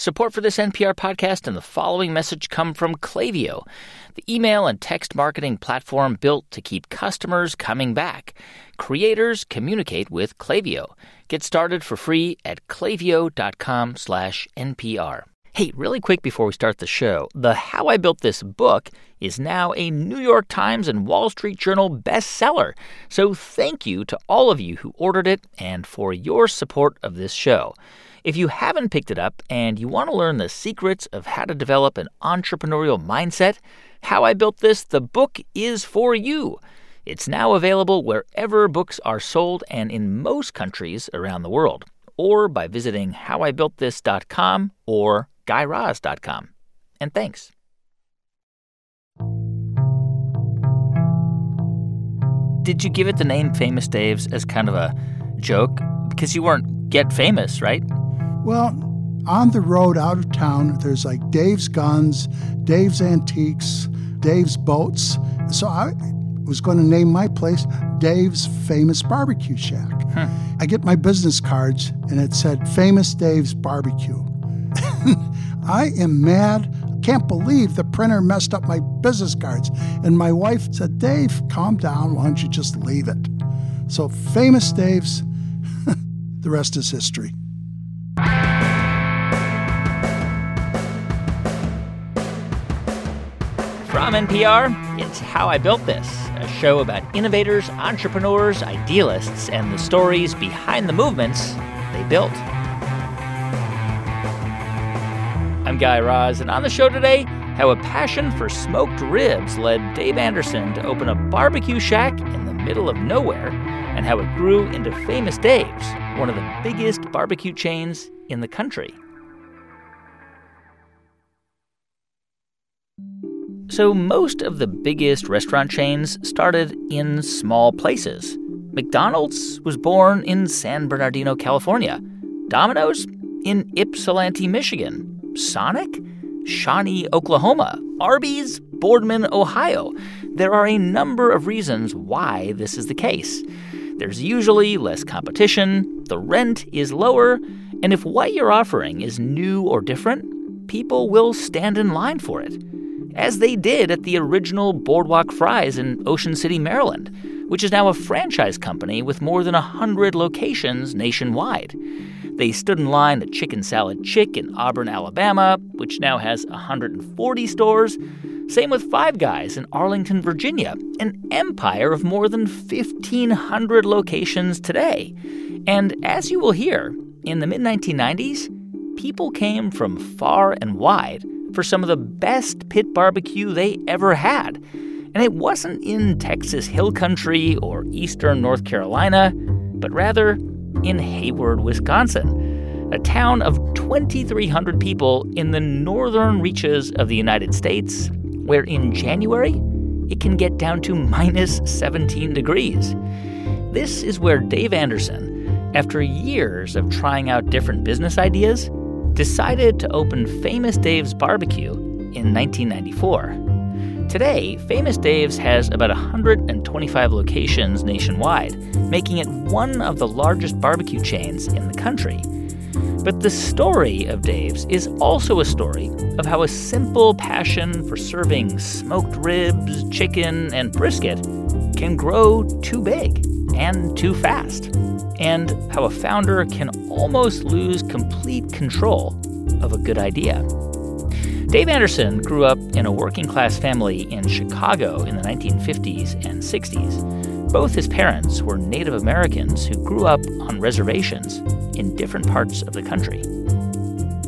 Support for this NPR podcast and the following message come from Klaviyo, the email and text marketing platform built to keep customers coming back. Creators communicate with Klaviyo. Get started for free at slash NPR. Hey, really quick before we start the show, the How I Built This book is now a New York Times and Wall Street Journal bestseller. So thank you to all of you who ordered it and for your support of this show. If you haven't picked it up and you want to learn the secrets of how to develop an entrepreneurial mindset, How I Built This, the book is for you. It's now available wherever books are sold and in most countries around the world, or by visiting howibuiltthis.com or guyraz.com. And thanks. Did you give it the name Famous Dave's as kind of a joke? Because you weren't get famous, right? Well, on the road out of town, there's like Dave's Guns, Dave's Antiques, Dave's Boats. So I was going to name my place Dave's Famous Barbecue Shack. Huh. I get my business cards and it said Famous Dave's Barbecue. I am mad. Can't believe the printer messed up my business cards. And my wife said, Dave, calm down. Why don't you just leave it? So, Famous Dave's, the rest is history. From NPR, it's How I Built This, a show about innovators, entrepreneurs, idealists, and the stories behind the movements they built. I'm Guy Raz, and on the show today, how a passion for smoked ribs led Dave Anderson to open a barbecue shack in the middle of nowhere, and how it grew into Famous Dave's, one of the biggest barbecue chains in the country. So, most of the biggest restaurant chains started in small places. McDonald's was born in San Bernardino, California. Domino's in Ypsilanti, Michigan. Sonic? Shawnee, Oklahoma. Arby's? Boardman, Ohio. There are a number of reasons why this is the case. There's usually less competition, the rent is lower, and if what you're offering is new or different, people will stand in line for it as they did at the original Boardwalk Fries in Ocean City, Maryland, which is now a franchise company with more than 100 locations nationwide. They stood in line at Chicken Salad Chick in Auburn, Alabama, which now has 140 stores. Same with Five Guys in Arlington, Virginia, an empire of more than 1,500 locations today. And as you will hear, in the mid 1990s, people came from far and wide for some of the best pit barbecue they ever had. And it wasn't in Texas Hill Country or eastern North Carolina, but rather in Hayward, Wisconsin, a town of 2,300 people in the northern reaches of the United States, where in January it can get down to minus 17 degrees. This is where Dave Anderson, after years of trying out different business ideas, decided to open Famous Dave's Barbecue in 1994. Today, Famous Dave's has about 125 locations nationwide, making it one of the largest barbecue chains in the country. But the story of Dave's is also a story of how a simple passion for serving smoked ribs, chicken, and brisket can grow too big and too fast and how a founder can almost lose complete control of a good idea. Dave Anderson grew up in a working class family in Chicago in the 1950s and 60s. Both his parents were Native Americans who grew up on reservations in different parts of the country.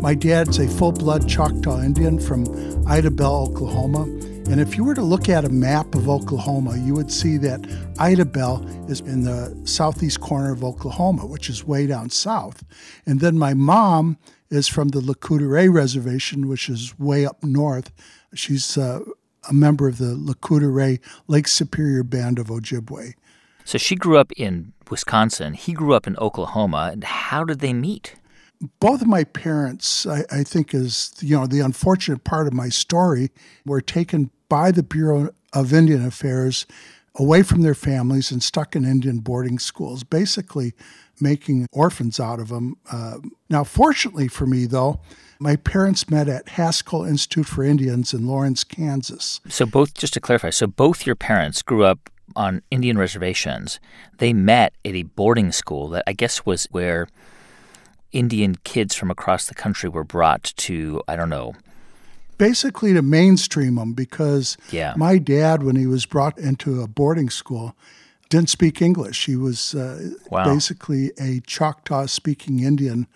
My dad's a full blood Choctaw Indian from Idabel, Oklahoma. And if you were to look at a map of Oklahoma, you would see that Idabel is in the southeast corner of Oklahoma, which is way down south. And then my mom is from the Lac Courte Oreilles Reservation, which is way up north. She's uh, a member of the Lac Courte Oreilles Lake Superior Band of Ojibwe. So she grew up in Wisconsin. He grew up in Oklahoma. And how did they meet? both of my parents, I, I, think, is you know the unfortunate part of my story, were taken by the Bureau of Indian Affairs away from their families and stuck in Indian boarding schools. Basically, making orphans out of them. Uh, now, fortunately for me, though, my parents met at Haskell Institute for Indians in Lawrence, Kansas. So, both, just to clarify, so both your parents grew up on Indian reservations. They met at a boarding school that I guess was where Indian kids from across the country were brought to, I don't know. Basically, to mainstream them because yeah. my dad, when he was brought into a boarding school, didn't speak English. He was uh, wow. basically a Choctaw speaking Indian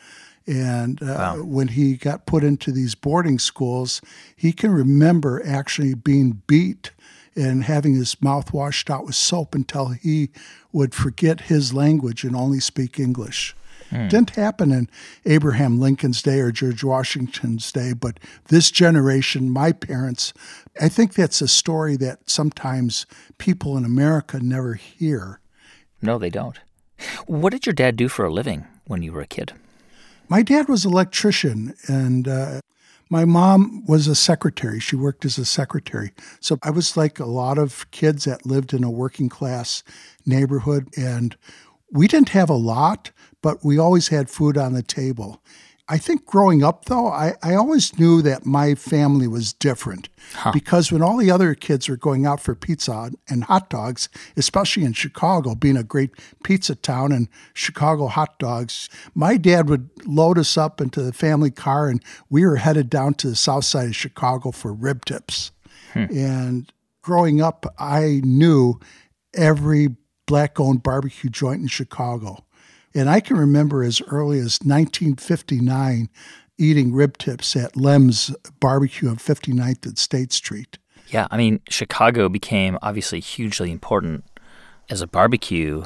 and uh, wow. when he got put into these boarding schools, he can remember actually being beat and having his mouth washed out with soap until he would forget his language and only speak English. Hmm. Didn't happen in Abraham Lincoln's day or George Washington's day, but this generation, my parents, I think that's a story that sometimes people in America never hear. No, they don't. What did your dad do for a living when you were a kid? My dad was an electrician, and uh, my mom was a secretary. She worked as a secretary. So I was like a lot of kids that lived in a working class neighborhood, and we didn't have a lot, but we always had food on the table. I think growing up, though, I, I always knew that my family was different huh. because when all the other kids were going out for pizza and hot dogs, especially in Chicago, being a great pizza town and Chicago hot dogs, my dad would load us up into the family car and we were headed down to the south side of Chicago for rib tips. Hmm. And growing up, I knew every black owned barbecue joint in Chicago. And I can remember as early as 1959 eating rib tips at Lem's Barbecue on 59th and State Street. Yeah, I mean, Chicago became obviously hugely important as a barbecue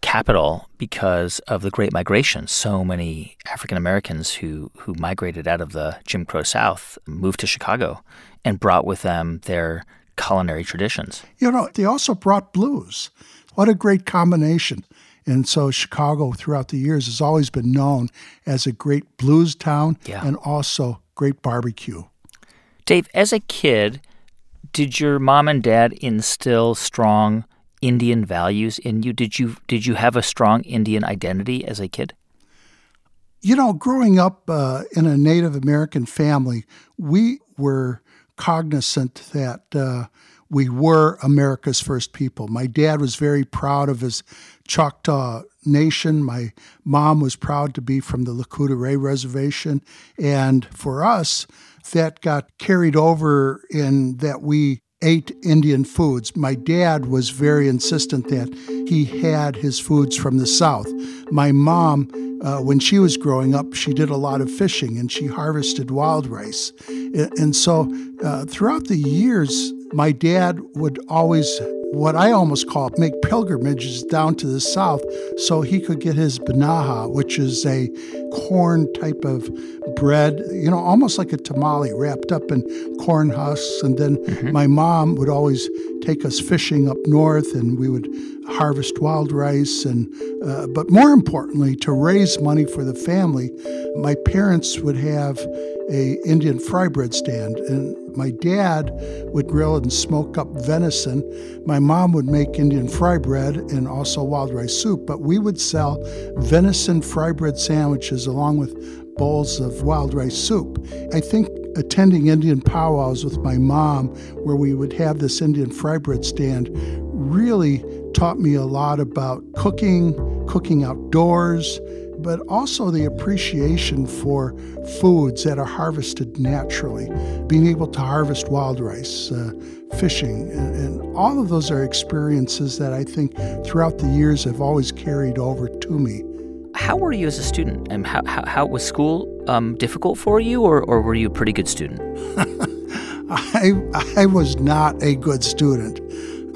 capital because of the Great Migration. So many African Americans who, who migrated out of the Jim Crow South moved to Chicago and brought with them their culinary traditions. You know, they also brought blues. What a great combination. And so Chicago throughout the years has always been known as a great blues town yeah. and also great barbecue. Dave, as a kid, did your mom and dad instill strong Indian values in you? Did you did you have a strong Indian identity as a kid? You know, growing up uh, in a Native American family, we were cognizant that uh, we were America's first people. My dad was very proud of his Choctaw Nation. My mom was proud to be from the Lac Courte Oreilles Reservation. And for us, that got carried over in that we ate Indian foods. My dad was very insistent that he had his foods from the South. My mom, uh, when she was growing up, she did a lot of fishing and she harvested wild rice. And so uh, throughout the years, my dad would always what I almost call make pilgrimages down to the south so he could get his banaha, which is a corn type of bread, you know, almost like a tamale wrapped up in corn husks. And then mm-hmm. my mom would always take us fishing up north and we would harvest wild rice and uh, but more importantly to raise money for the family my parents would have a indian fry bread stand and my dad would grill and smoke up venison. My mom would make indian fry bread and also wild rice soup but we would sell venison fry bread sandwiches along with bowls of wild rice soup. I think attending Indian powwows with my mom, where we would have this Indian fry bread stand, really taught me a lot about cooking, cooking outdoors, but also the appreciation for foods that are harvested naturally, being able to harvest wild rice, uh, fishing, and, and, all of those are experiences that I think throughout the years have always carried over to me. How were you as a student? And how, how, how was school um, difficult for you, or, or were you a pretty good student? I, I was not a good student.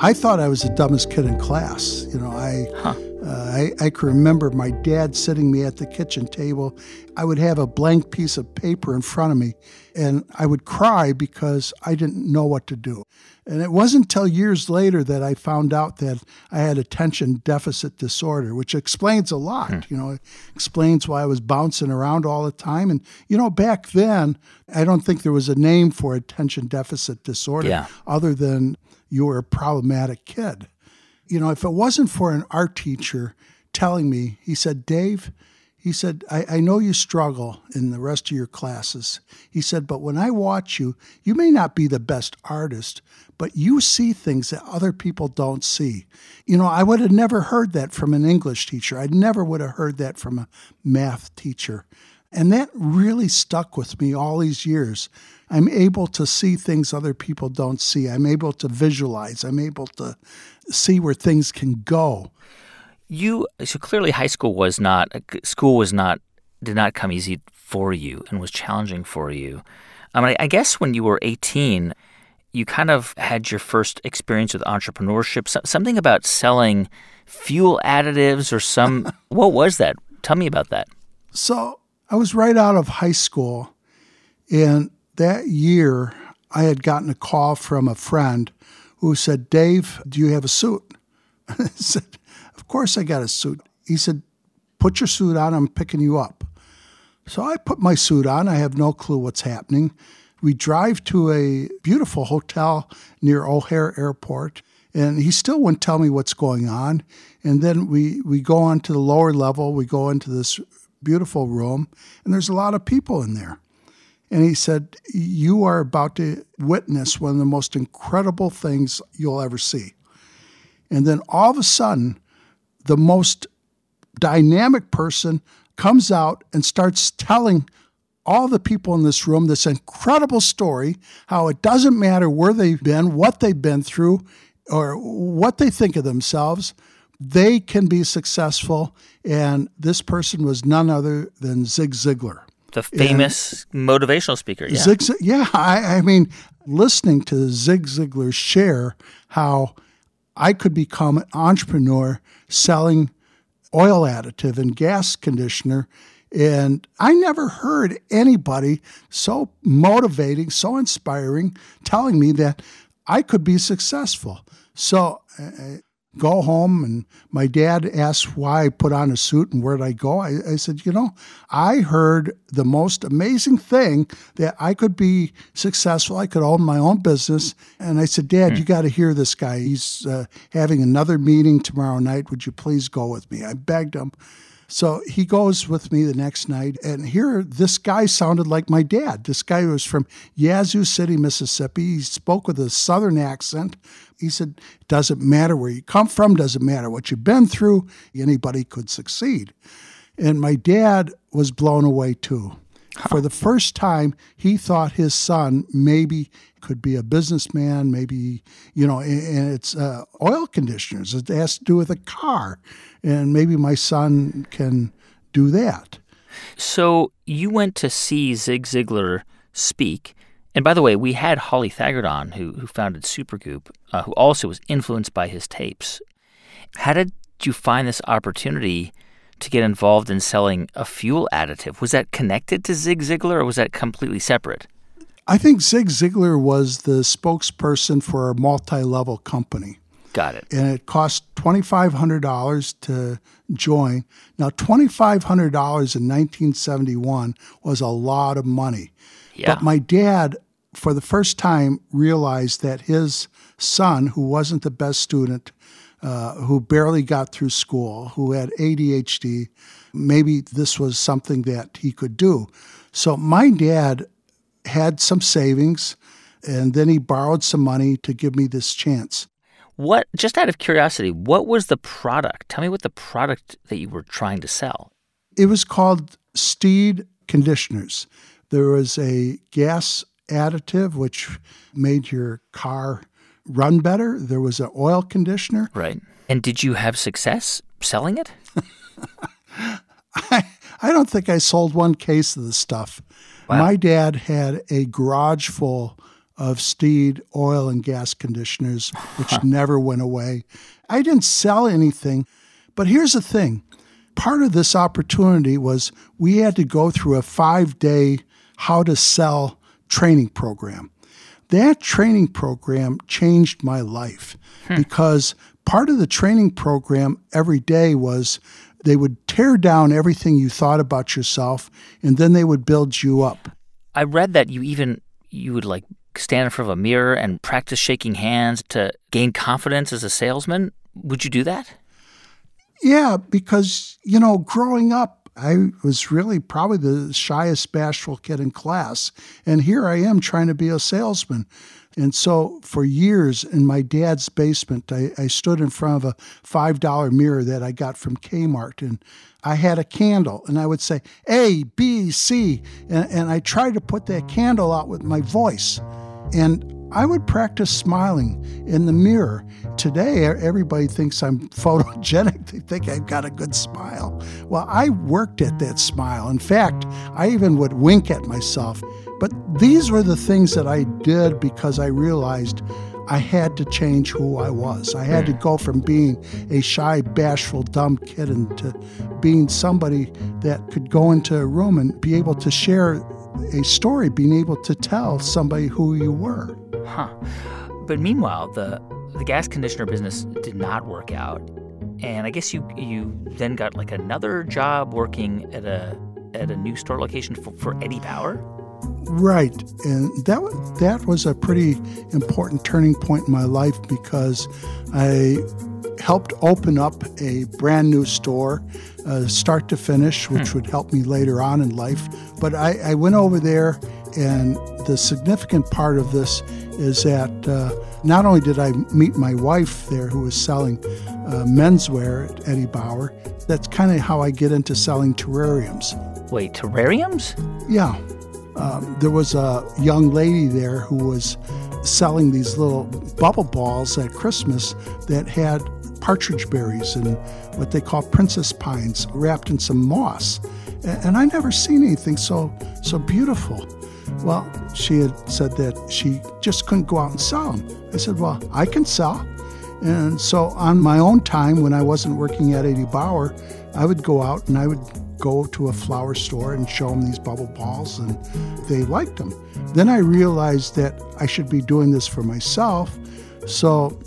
I thought I was the dumbest kid in class. You know, I, huh. Uh, I, I can remember my dad sitting me at the kitchen table. I would have a blank piece of paper in front of me, and I would cry because I didn't know what to do. And it wasn't until years later that I found out that I had attention deficit disorder, which explains a lot. Hmm. You know, it explains why I was bouncing around all the time. And, you know, back then, I don't think there was a name for attention deficit disorder yeah. other than you were a problematic kid. You know, if it wasn't for an art teacher telling me, he said, Dave, he said, I, I know you struggle in the rest of your classes. He said, but when I watch you, you may not be the best artist, but you see things that other people don't see. You know, I would have never heard that from an English teacher. I never would have heard that from a math teacher. And that really stuck with me all these years. I'm able to see things other people don't see. I'm able to visualize. I'm able to see where things can go you so clearly high school was not school was not did not come easy for you and was challenging for you. Um, I mean, I guess when you were 18, you kind of had your first experience with entrepreneurship. something about selling fuel additives or some. what was that? Tell me about that. So I was right out of high school, and that year I had gotten a call from a friend who said, "Dave, do you have a suit?" I said, Of course I got a suit. He said, Put your suit on, I'm picking you up. So I put my suit on. I have no clue what's happening. We drive to a beautiful hotel near O'Hare Airport, and he still wouldn't tell me what's going on. And then we, we go on to the lower level, we go into this beautiful room, and there's a lot of people in there. And he said, You are about to witness one of the most incredible things you'll ever see. And then all of a sudden, the most dynamic person comes out and starts telling all the people in this room this incredible story how it doesn't matter where they've been, what they've been through, or what they think of themselves, they can be successful. And this person was none other than Zig Ziglar. The famous and motivational speaker. Yeah. Zig, yeah. I, I mean, listening to Zig Ziglar share how I could become an entrepreneur selling oil additive and gas conditioner. And I never heard anybody so motivating, so inspiring, telling me that I could be successful. So uh, go home and my dad asked why I put on a suit and where'd I go. I, I, said, you know, I heard the most amazing thing that I could be successful. I could own my own business. And I said, Dad, hmm. you got to hear this guy. He's uh, having another meeting tomorrow night. Would you please go with me? I begged him. So he goes with me the next night, and here this guy sounded like my dad. This guy was from Yazoo City, Mississippi. He spoke with a southern accent. He said, doesn't matter where you come from, doesn't matter what you've been through, anybody could succeed. And my dad was blown away too. For the first time, he thought his son maybe could be a businessman, maybe, you know, and it's uh, oil conditioners. It has to do with a car. And maybe my son can do that. So you went to see Zig Ziglar speak. And by the way, we had Holly Thaggard on, who, who founded Supergoop, uh, who also was influenced by his tapes. How did you find this opportunity to get involved in selling a fuel additive? Was that connected to Zig Ziglar or was that completely separate? I think Zig Ziglar was the spokesperson for a multi level company. Got it. And it cost $2,500 to join. Now, $2,500 in 1971 was a lot of money. Yeah. But my dad, for the first time, realized that his son, who wasn't the best student, uh, who barely got through school, who had ADHD, maybe this was something that he could do. So my dad had some savings and then he borrowed some money to give me this chance. What, just out of curiosity, what was the product? Tell me what the product that you were trying to sell. It was called Steed Conditioners. There was a gas additive which made your car run better. There was an oil conditioner. Right. And did you have success selling it? I, I don't think I sold one case of the stuff. Wow. My dad had a garage full of Steed oil and gas conditioners, which never went away. I didn't sell anything, but here's the thing part of this opportunity was we had to go through a five day how to sell training program. That training program changed my life hmm. because part of the training program every day was they would tear down everything you thought about yourself and then they would build you up. I read that you even you would like stand in front of a mirror and practice shaking hands to gain confidence as a salesman. Would you do that? Yeah, because, you know, growing up, I was really probably the shyest, bashful kid in class. And here I am trying to be a salesman. And so for years in my dad's basement, I, I stood in front of a $5 mirror that I got from Kmart. And I had a candle and I would say A, B, C. And, and I tried to put that candle out with my voice. And I would practice smiling in the mirror. Today, everybody thinks I'm photogenic. They think I've got a good smile. Well, I worked at that smile. In fact, I even would wink at myself. But these were the things that I did because I realized I had to change who I was. I had to go from being a shy, bashful, dumb kid into being somebody that could go into a room and be able to share a story, being able to tell somebody who you were. Huh. But meanwhile, the the gas conditioner business did not work out. And I guess you you then got like another job working at a at a new store location for, for Eddie Bauer? Right. And that that was a pretty important turning point in my life because I helped open up a brand new store, uh, start to finish, which hmm. would help me later on in life. But I, I, went over there, and the significant part of this is that uh, not only did I meet my wife there, who was selling uh, menswear at Eddie Bauer, that's kind of how I get into selling terrariums. Wait, terrariums? Yeah. Um, there was a young lady there who was selling these little bubble balls at Christmas that had partridge berries and what they call princess pines wrapped in some moss. And I never seen anything so so beautiful. Well, she had said that she just couldn't go out and sell them. I said, Well, I can sell. And so on my own time, when I wasn't working at Eddie Bauer, I would go out and I would go to a flower store and show them these bubble balls, and they liked them. Then I realized that I should be doing this for myself. So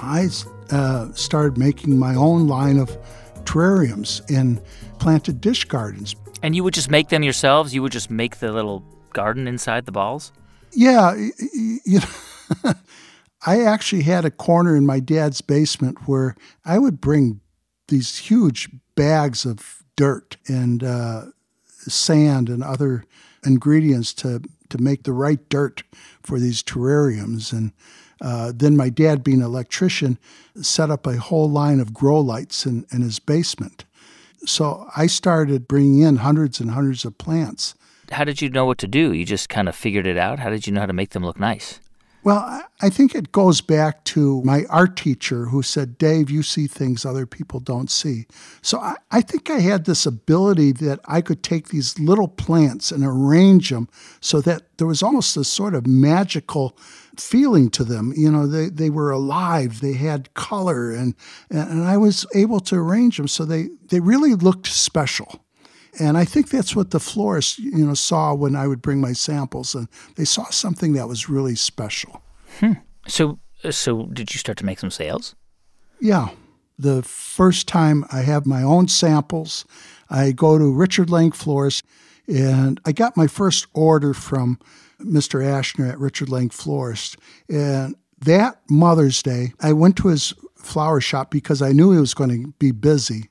I uh, started making my own line of terrariums and planted dish gardens. And you would just make them yourselves? You would just make the little garden inside the balls? Yeah, you know, I actually had a corner in my dad's basement where I would bring these huge bags of dirt and uh, sand and other ingredients to to make the right dirt for these terrariums and uh, then my dad, being an electrician, set up a whole line of grow lights in, in his basement. So I started bringing in hundreds and hundreds of plants. How did you know what to do? You just kind of figured it out? How did you know how to make them look nice? Well, I think it goes back to my art teacher who said, Dave, you see things other people don't see. So I, I, think I had this ability that I could take these little plants and arrange them so that there was almost a sort of magical feeling to them. You know, they, they were alive, they had color, and, and I was able to arrange them so they, they really looked special. And I think that's what the florists, you know, saw when I would bring my samples, and they saw something that was really special. Hmm. So, so did you start to make some sales? Yeah. The first time I have my own samples, I go to Richard Lang Florist, and I got my first order from Mr. Ashner at Richard Lang Florist. And that Mother's Day, I went to his flower shop because I knew he was going to be busy.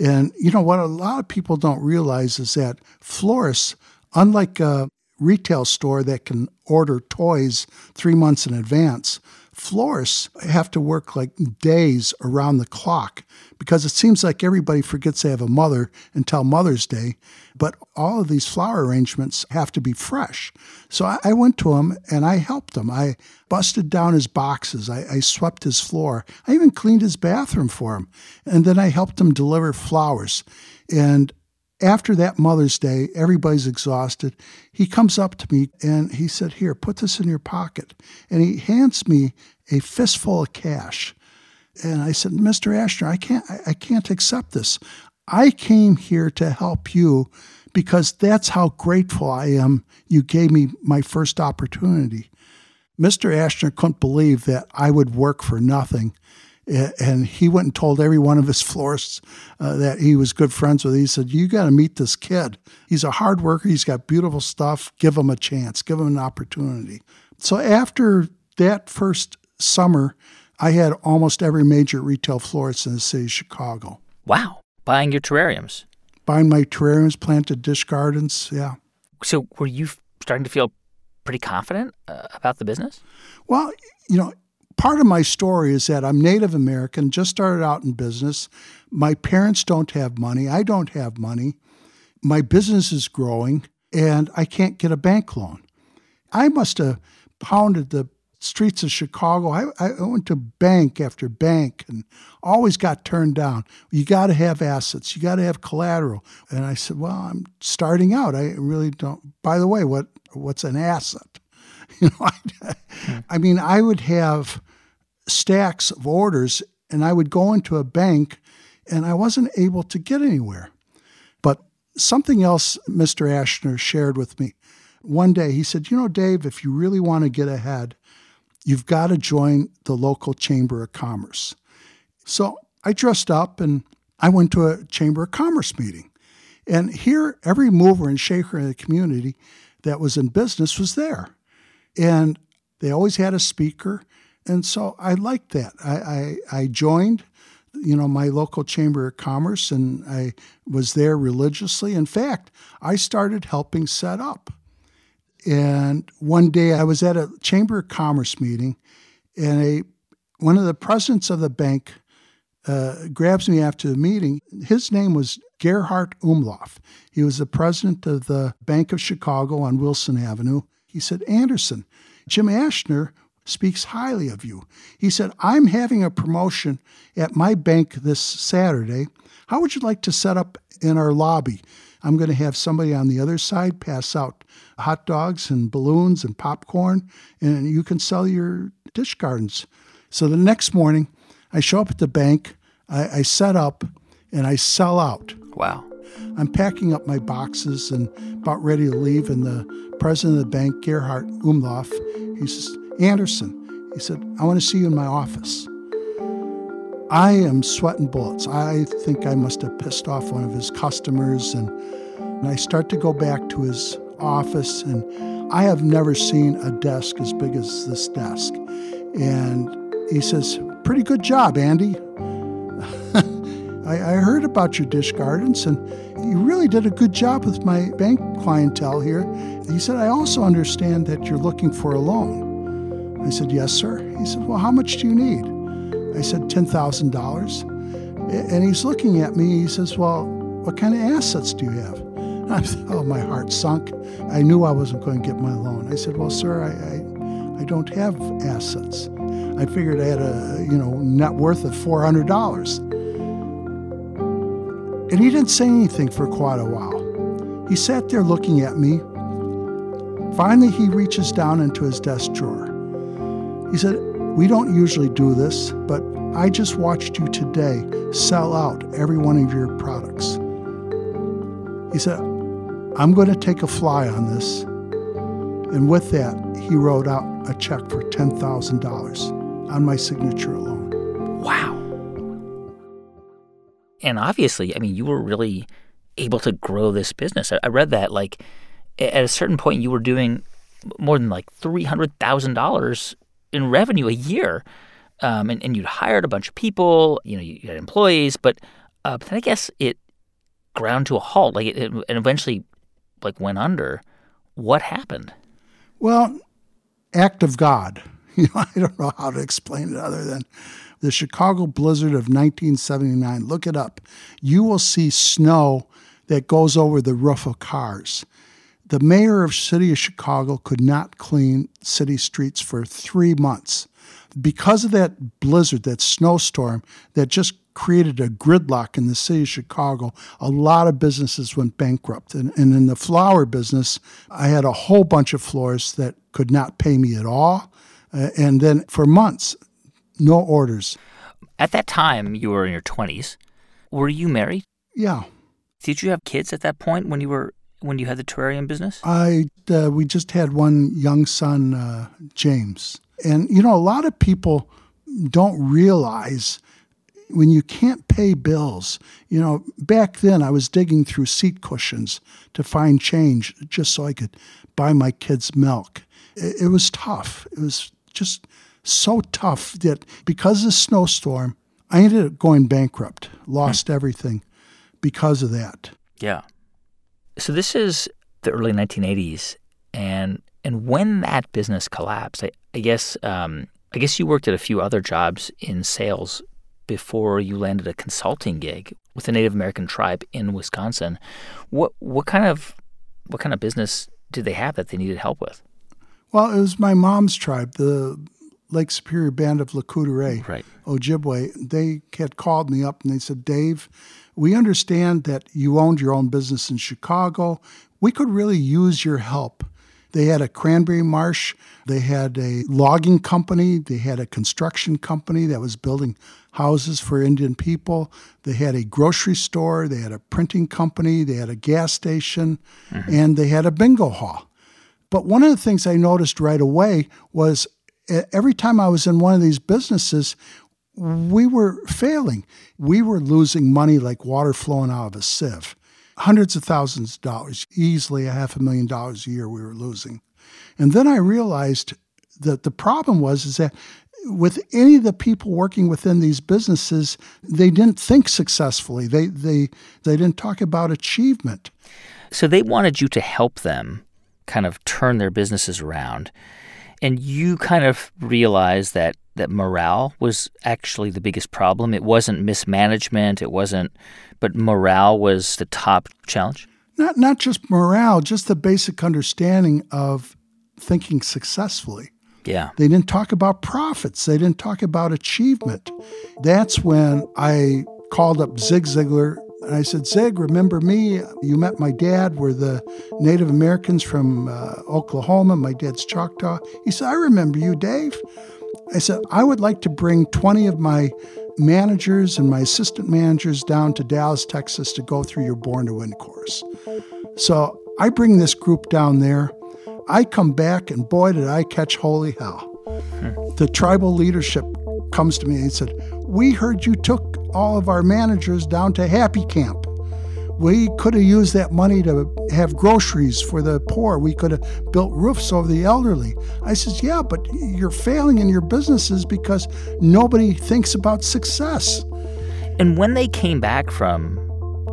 And you know what a lot of people don't realize is that florists, unlike a retail store that can order toys three months in advance, florists have to work like days around the clock because it seems like everybody forgets they have a mother until Mother's Day. But all of these flower arrangements have to be fresh. So I, went to him and I helped him. I busted down his boxes. I, I swept his floor. I even cleaned his bathroom for him. And then I helped him deliver flowers. And after that Mother's Day, everybody's exhausted. He comes up to me and he said, Here, put this in your pocket. And he hands me a fistful of cash. And I said, Mr. Ashner, I can't I can't accept this. I came here to help you because that's how grateful I am you gave me my first opportunity. Mr. Ashner couldn't believe that I would work for nothing and he went and told every one of his florists uh, that he was good friends with. He said, "You got to meet this kid. He's a hard worker. He's got beautiful stuff. Give him a chance. Give him an opportunity." So after that first summer, I had almost every major retail florist in the city of Chicago. Wow. Buying your terrariums. Buying my terrariums, planted dish gardens, yeah. So were you starting to feel pretty confident uh, about the business? Well, you know, part of my story is that I'm Native American, just started out in business. My parents don't have money. I don't have money. My business is growing, and I can't get a bank loan. I must have pounded the streets of Chicago. I, I went to bank after bank and always got turned down. You got to have assets. You got to have collateral. And I said, "Well, I'm starting out. I really don't." By the way, what what's an asset? You know, I, I mean, I would have stacks of orders, and I would go into a bank, and I wasn't able to get anywhere. But something else Mr. Ashner shared with me one day. He said, "You know, Dave, if you really want to get ahead." you've got to join the local Chamber of Commerce. So I dressed up and I went to a Chamber of Commerce meeting. And here, every mover and shaker in the community that was in business was there. And they always had a speaker. And so I liked that. I, I, I joined, you know, my local Chamber of Commerce and I was there religiously. In fact, I started helping set up and one day I was at a Chamber of Commerce meeting, and a one of the presidents of the bank uh, grabs me after the meeting. His name was Gerhard Umlauf. He was the president of the Bank of Chicago on Wilson Avenue. He said, Anderson, Jim Ashner speaks highly of you. He said, I'm having a promotion at my bank this Saturday. How would you like to set up in our lobby? I'm going to have somebody on the other side pass out hot dogs and balloons and popcorn, and you can sell your dish gardens. So the next morning, I show up at the bank, I, I set up, and I sell out. Wow. I'm packing up my boxes and about ready to leave, and the president of the bank, Gerhard Umlauf, he says, Anderson, he said, I want to see you in my office. I am sweating bullets. I think I must have pissed off one of his customers, and, and I start to go back to his office, and I have never seen a desk as big as this desk. And he says, Pretty good job, Andy. I, I, heard about your dish gardens, and you really did a good job with my bank clientele here. He said, I also understand that you're looking for a loan. I said, Yes, sir. He said, Well, how much do you need? I said, $10,000. And he's looking at me. He says, Well, what kind of assets do you have? I, said, oh, my heart sunk. I knew I wasn't going to get my loan. I said, "Well, sir, I, I, I don't have assets. I figured I had a you know net worth of four hundred dollars." And he didn't say anything for quite a while. He sat there looking at me. Finally, he reaches down into his desk drawer. He said, We don't usually do this, but I just watched you today sell out every one of your products. He said, I'm going to take a fly on this. And with that, he wrote out a check for $10,000 on my signature alone. Wow. And obviously, I mean, you were really able to grow this business. I, read that, like, at a certain point, you were doing more than like $300,000 in revenue a year. Um, and, and you'd hired a bunch of people, you know, you had employees, but, uh, but then I guess it ground to a halt. Like, it, it, and eventually like went under. What happened? Well, act of God. You know, I don't know how to explain it other than the Chicago blizzard of 1979. Look it up. You will see snow that goes over the roof of cars. The mayor of city of Chicago could not clean city streets for 3 months. Because of that blizzard, that snowstorm that just created a gridlock in the city of Chicago. A lot of businesses went bankrupt. And, and in the flower business, I had a whole bunch of florists that could not pay me at all. Uh, and then for months, no orders. At that time, you were in your 20s. Were you married? Yeah. Did you have kids at that point when you were when you had the terrarium business? I uh, we just had one young son, uh, James. And you know, a lot of people don't realize when you can't pay bills, you know, back then I was digging through seat cushions to find change just so I could buy my kids milk. It, it was tough. It was just so tough that because of the snowstorm, I ended up going bankrupt, lost hmm. everything because of that. Yeah. So this is the early 1980s, and and when that business collapsed, I, I guess um, I guess you worked at a few other jobs in sales before you landed a consulting gig with a Native American tribe in Wisconsin. What what kind of what kind of business did they have that they needed help with? Well, it was my mom's tribe, the Lake Superior Band of Lac Courte Oreilles, right. Ojibwe. They had called me up and they said, Dave, we understand that you owned your own business in Chicago. We could really use your help. They had a cranberry marsh, they had a logging company, they had a construction company that was building houses for Indian people. They had a grocery store, they had a printing company, they had a gas station, mm-hmm. and they had a bingo hall. But one of the things I noticed right away was every time I was in one of these businesses, we were failing. We were losing money like water flowing out of a sieve. Hundreds of thousands of dollars, easily a half a million dollars a year we were losing. And then I realized that the problem was is that with any of the people working within these businesses, they didn't think successfully. They they they didn't talk about achievement. So they wanted you to help them kind of turn their businesses around. And you kind of realized that that morale was actually the biggest problem. It wasn't mismanagement, it wasn't but morale was the top challenge. Not not just morale, just the basic understanding of thinking successfully. Yeah. They didn't talk about profits. They didn't talk about achievement. That's when I called up Zig Ziglar and I said, Zig, remember me? You met my dad. We're the Native Americans from uh, Oklahoma. My dad's Choctaw. He said, I remember you, Dave. I said, I would like to bring 20 of my managers and my assistant managers down to Dallas, Texas to go through your Born to Win course. So I bring this group down there. I come back, and boy, did I catch holy hell. Hmm. The tribal leadership comes to me and said, We heard you took all of our managers down to Happy Camp. We could have used that money to have groceries for the poor. We could have built roofs over the elderly. I says, Yeah, but you're failing in your businesses because nobody thinks about success. And when they came back from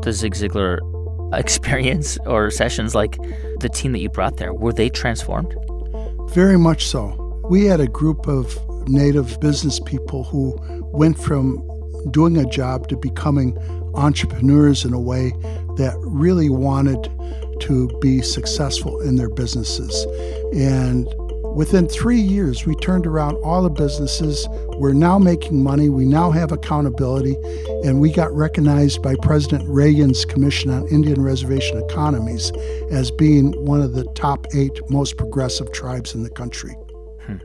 the Zig Ziglar experience or sessions like the team that you brought there, were they transformed? Very much so. We had a group of native business people who went from doing a job to becoming entrepreneurs in a way that really wanted to be successful in their businesses. And within three years, we turned around all the businesses. We're now making money. We now have accountability. And we got recognized by President Reagan's Commission on Indian Reservation Economies as being one of the top eight most progressive tribes in the country. Hmm.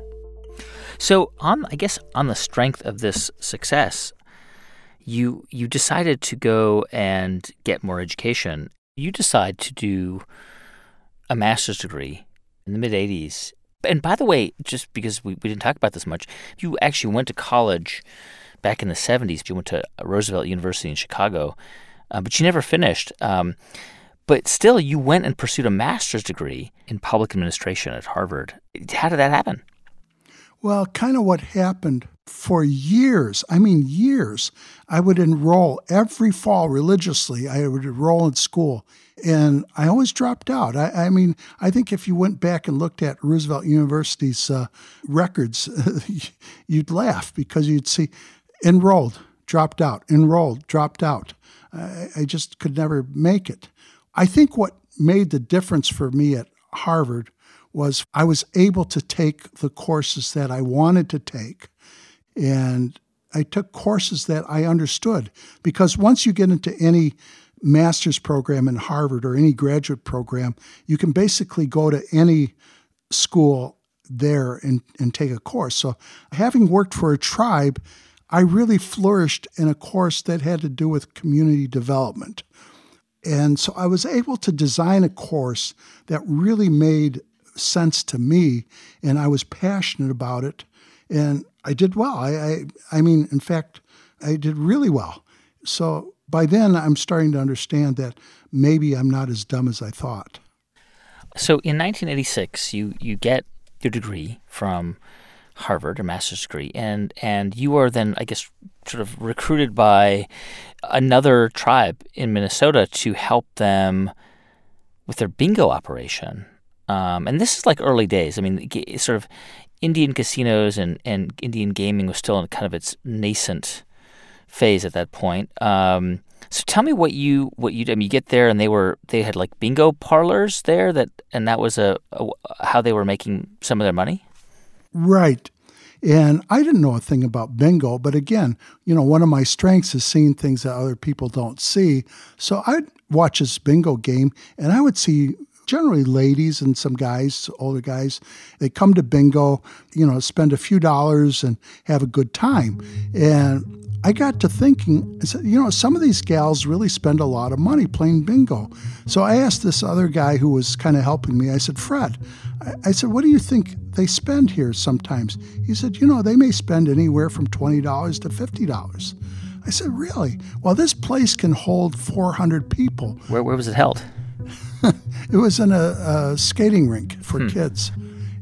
So, on I guess on the strength of this success, you you decided to go and get more education. You decide to do a master's degree in the mid 80s. And by the way, just because we, we didn't talk about this much, you actually went to college back in the 70s. You went to Roosevelt University in Chicago, uh, but you never finished. Um, but still, you went and pursued a master's degree in public administration at Harvard. How did that happen? Well, kind of what happened for years, I mean, years, I would enroll every fall religiously. I would enroll in school, and I always dropped out. I, I mean, I think if you went back and looked at Roosevelt University's uh, records, you'd laugh because you'd see enrolled, dropped out, enrolled, dropped out. I, I just could never make it. I think what made the difference for me at Harvard was I was able to take the courses that I wanted to take and I took courses that I understood because once you get into any master's program in Harvard or any graduate program, you can basically go to any school there and, and take a course. So, having worked for a tribe, I really flourished in a course that had to do with community development. And so I was able to design a course that really made sense to me, and I was passionate about it. And I did well. I, I, I mean, in fact, I did really well. So by then, I'm starting to understand that maybe I'm not as dumb as I thought. So in 1986, you, you get your degree from Harvard, a master's degree, and and you are then, I guess, sort of recruited by another tribe in Minnesota to help them with their bingo operation. Um, and this is like early days. I mean, sort of Indian casinos and, and Indian gaming was still in kind of its nascent phase at that point. Um, so tell me what you what you I mean, you get there and they were they had like bingo parlors there that and that was a, a how they were making some of their money. Right. And I didn't know a thing about bingo, but again, you know, one of my strengths is seeing things that other people don't see. So I'd watch this bingo game and I would see generally ladies and some guys, older guys, they come to bingo, you know, spend a few dollars and have a good time. And I got to thinking, you know, some of these gals really spend a lot of money playing bingo. So I asked this other guy who was kind of helping me, I said, Fred, I, said, what do you think they spend here sometimes? He said, you know, they may spend anywhere from $20 to $50. I said, really? Well, this place can hold 400 people. Where, where was it held? It was in a, a skating rink for hmm. kids.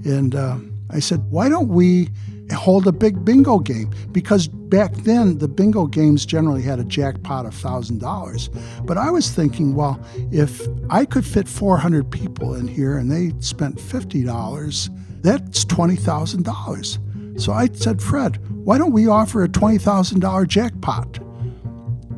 And uh, I said, why don't we hold a big bingo game? Because back then, the bingo games generally had a jackpot of $1,000. But I was thinking, well, if I could fit 400 people in here and they spent $50, that's $20,000. So I said, Fred, why don't we offer a $20,000 jackpot?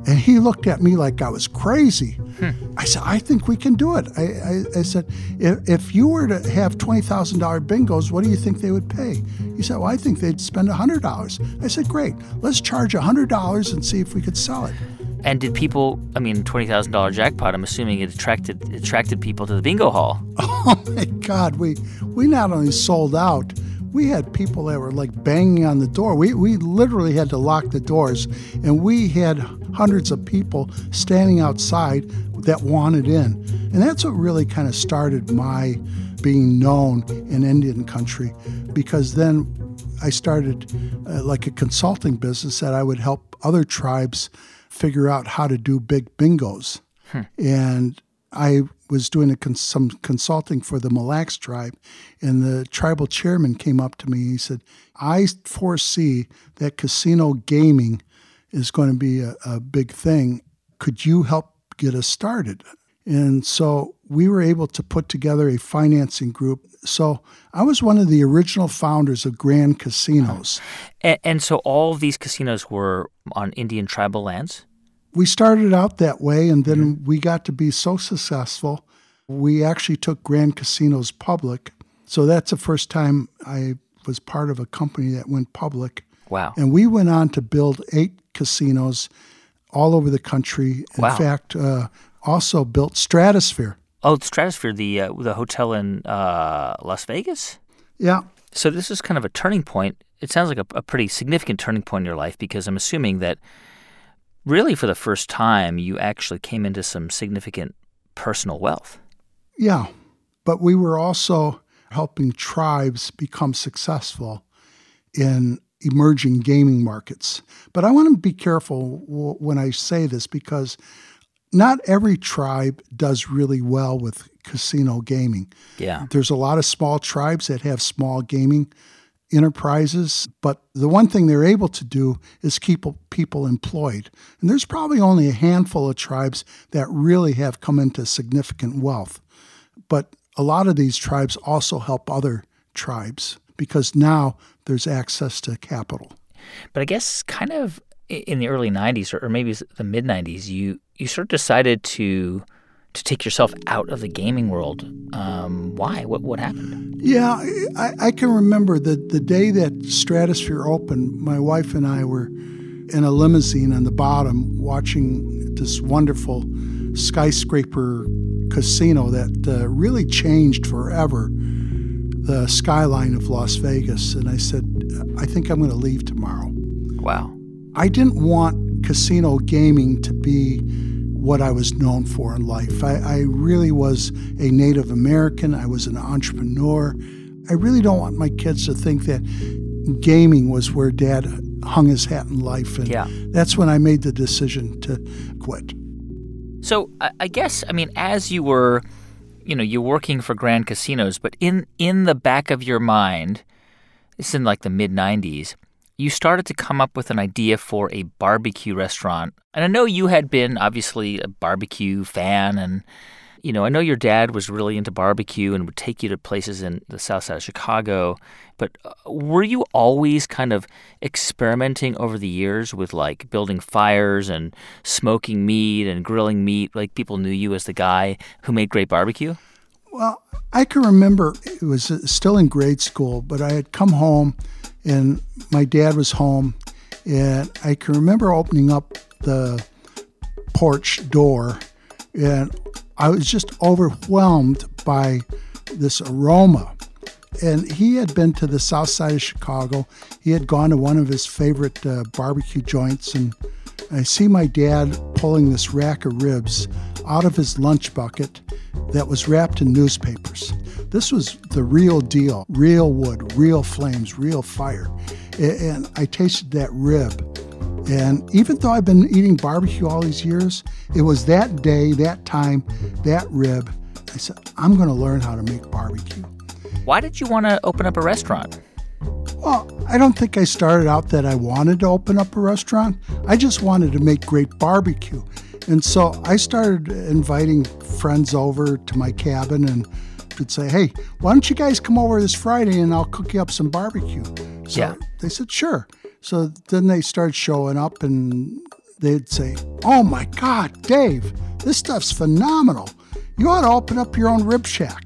And he looked at me like I was crazy. Hmm. I said, I think we can do it. I, I, I said, if, if, you were to have $20,000 bingos, what do you think they would pay? He said, Well, I think they'd spend $100. I said, Great, let's charge $100 and see if we could sell it. And did people? I mean, twenty thousand dollar jackpot. I'm assuming it attracted attracted people to the bingo hall. Oh my God! We we not only sold out, we had people that were like banging on the door. We, we literally had to lock the doors, and we had hundreds of people standing outside that wanted in. And that's what really kind of started my being known in Indian country because then I started uh, like a consulting business that I would help other tribes figure out how to do big bingos. Hmm. And I was doing cons- some consulting for the Mille Lacs tribe, and the tribal chairman came up to me. He said, I foresee that casino gaming is going to be a, a big thing. Could you help get us started? And so we were able to put together a financing group. So I was one of the original founders of Grand Casinos. And, and so all of these casinos were on Indian tribal lands? we started out that way, and then mm-hmm. we got to be so successful. We actually took Grand Casinos public. So that's the first time I was part of a company that went public. Wow. And we went on to build eight casinos all over the country. In wow. fact, uh, also built Stratosphere. Oh, Stratosphere, the uh, the hotel in uh, Las Vegas. Yeah. So this is kind of a turning point. It sounds like a, a pretty significant turning point in your life because I'm assuming that really for the first time, you actually came into some significant personal wealth. Yeah, but we were also helping tribes become successful in emerging gaming markets. But I want to be careful w- when I say this because not every tribe does really well with casino gaming. Yeah. There's a lot of small tribes that have small gaming enterprises, but the one thing they're able to do is keep people employed. And there's probably only a handful of tribes that really have come into significant wealth. But a lot of these tribes also help other tribes because now there's access to capital. But I guess kind of in the early 90s or maybe the mid 90s, you, you sort of decided to to take yourself out of the gaming world. Um, why? What what happened? Yeah, I, I, can remember the the day that Stratosphere opened. My wife and I were in a limousine on the bottom watching this wonderful skyscraper casino that uh, really changed forever the skyline of Las Vegas. And I said, I think I'm going to leave tomorrow. Wow. I didn't want casino gaming to be what I was known for in life. I, I, really was a Native American, I was an entrepreneur. I really don't want my kids to think that gaming was where dad hung his hat in life. And yeah. that's when I made the decision to quit. So I guess, I mean, as you were, you know, you're working for Grand Casinos, but in, in the back of your mind, It's in like the mid 90s. You started to come up with an idea for a barbecue restaurant. And I know you had been obviously a barbecue fan and you know, I know your dad was really into barbecue and would take you to places in the south side of Chicago, but uh, were you always kind of experimenting over the years with like building fires and smoking meat and grilling meat? Like people knew you as the guy who made great barbecue? Well, I can remember it was uh, still in grade school, but I had come home and my dad was home, and I can remember opening up the porch door and I was just overwhelmed by this aroma. And he had been to the south side of Chicago. He had gone to one of his favorite uh, barbecue joints. And I see my dad pulling this rack of ribs out of his lunch bucket that was wrapped in newspapers. This was the real deal real wood, real flames, real fire. And I tasted that rib and even though I've been eating barbecue all these years, it was that day, that time, that rib. I said, I'm going to learn how to make barbecue. Why did you want to open up a restaurant? Well, I don't think I started out that I wanted to open up a restaurant. I just wanted to make great barbecue. And so I started inviting friends over to my cabin and would say, Hey, why don't you guys come over this Friday and I'll cook you up some barbecue? So yeah. they said, Sure. So then they start showing up and they'd say, Oh my God, Dave, this stuff's phenomenal. You ought to open up your own rib shack.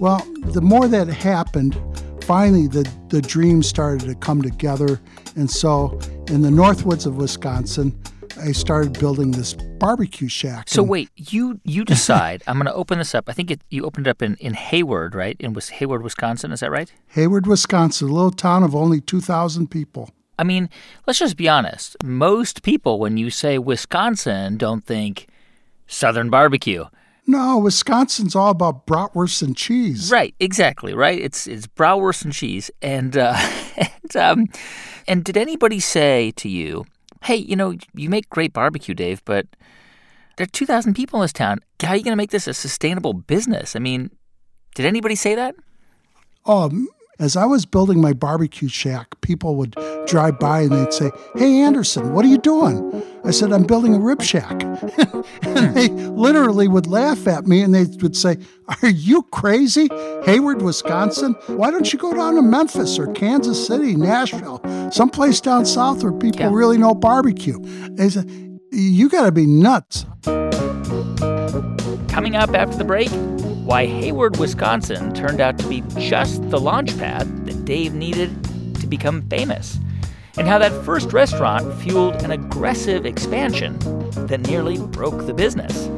Well, the more that happened, finally the, the dream started to come together. And so in the Northwoods of Wisconsin, I started building this barbecue shack. So wait, you you decide I'm going to open this up. I think it, you opened it up in, in Hayward, right? In Hayward, Wisconsin. Is that right? Hayward, Wisconsin, a little town of only 2,000 people. I mean, let's just be honest. Most people, when you say Wisconsin, don't think Southern barbecue. No, Wisconsin's all about bratwurst and cheese. Right, exactly. Right. It's it's bratwurst and cheese. And uh, and um, and did anybody say to you, "Hey, you know, you make great barbecue, Dave, but there are two thousand people in this town. How are you going to make this a sustainable business?" I mean, did anybody say that? Oh, as I was building my barbecue shack, people would drive by and they'd say, Hey, Anderson, what are you doing? I said, I'm building a rib shack. and they literally would laugh at me and they would say, Are you crazy? Hayward, Wisconsin? Why don't you go down to Memphis or Kansas City, Nashville, someplace down south where people yeah. really know barbecue? They said, You got to be nuts. Coming up after the break, why Hayward, Wisconsin turned out to be just the launch pad that Dave needed to become famous, and how that first restaurant fueled an aggressive expansion that nearly broke the business.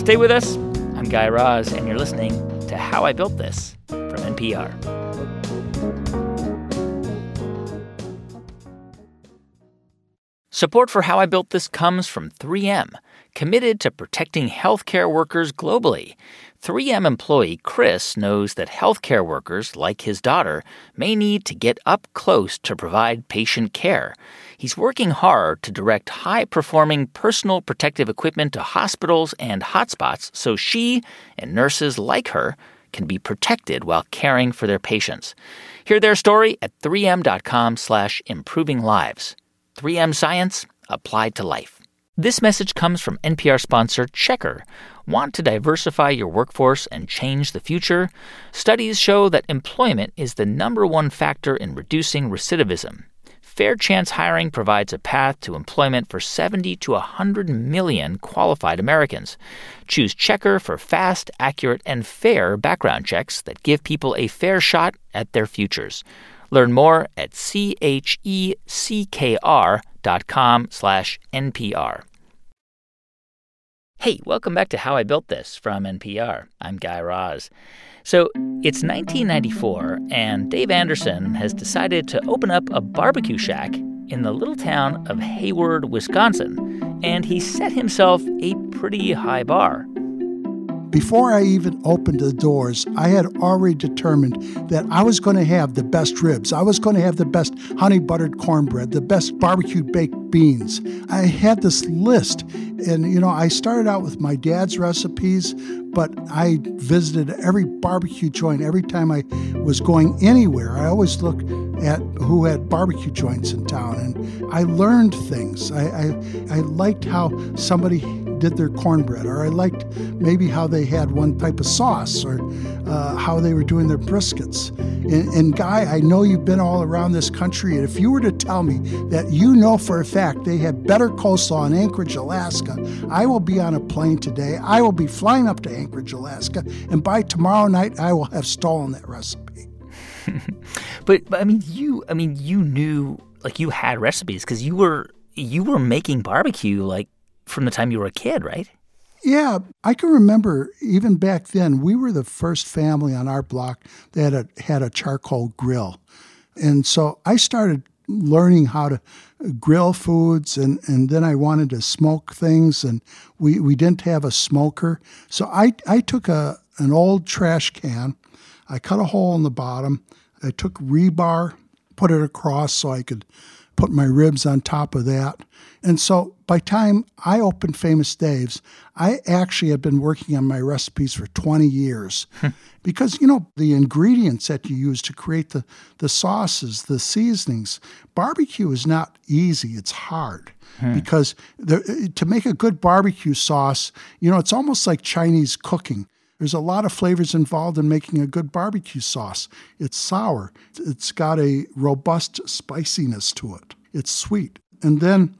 Stay with us. I'm Guy Raz, and you're listening to How I Built This from NPR. Support for How I Built This comes from 3M, committed to protecting healthcare workers globally. 3M employee Chris knows that healthcare workers, like his daughter, may need to get up close to provide patient care. He's working hard to direct high performing personal protective equipment to hospitals and hotspots so she and nurses like her can be protected while caring for their patients. Hear their story at 3m.com slash improving lives. 3M science applied to life. This message comes from NPR sponsor Checkr. Want to diversify your workforce and change the future? Studies show that employment is the number one factor in reducing recidivism. Fair Chance Hiring provides a path to employment for 70 to 100 million qualified Americans. Choose Checkr for fast, accurate, and fair background checks that give people a fair shot at their futures. Learn more at checkr.com slash NPR. Hey, welcome back to How I Built This from NPR. I'm Guy Raz. So it's 1994, and Dave Anderson has decided to open up a barbecue shack in the little town of Hayward, Wisconsin, and he set himself a pretty high bar. Before I even opened the doors, I had already determined that I was going to have the best ribs. I was going to have the best honey buttered cornbread, the best barbecued baked beans. I had this list. And, you know, I started out with my dad's recipes, but I visited every barbecue joint every time I was going anywhere. I always looked at who had barbecue joints in town and I learned things. I, I, I liked how somebody did their cornbread, or I liked maybe how they had one type of sauce, or uh, how they were doing their briskets. And, and, Guy, I know you've been all around this country, and if you were to tell me that you know for a fact they have better coleslaw in Anchorage, Alaska, I will be on a plane today. I will be flying up to Anchorage, Alaska, and by tomorrow night, I will have stolen that recipe. but, but I mean, you, I mean, you knew like you had recipes because you were you were making barbecue like from the time you were a kid, right? Yeah, I can remember even back then, we were the first family on our block that had a, had a charcoal grill. And so I started learning how to grill foods and, and then I wanted to smoke things and we, we didn't have a smoker. So I, I took a an old trash can, I cut a hole in the bottom, I took rebar, put it across so I could put my ribs on top of that. And so by time I opened Famous Dave's, I actually had been working on my recipes for 20 years. Hmm. because, you know, the ingredients that you use to create the, the sauces, the seasonings, barbecue is not easy, it's hard. Hmm. Because the, to make a good barbecue sauce, you know, it's almost like Chinese cooking. There's a lot of flavors involved in making a good barbecue sauce. It's sour, it's got a robust spiciness to it, it's sweet. And then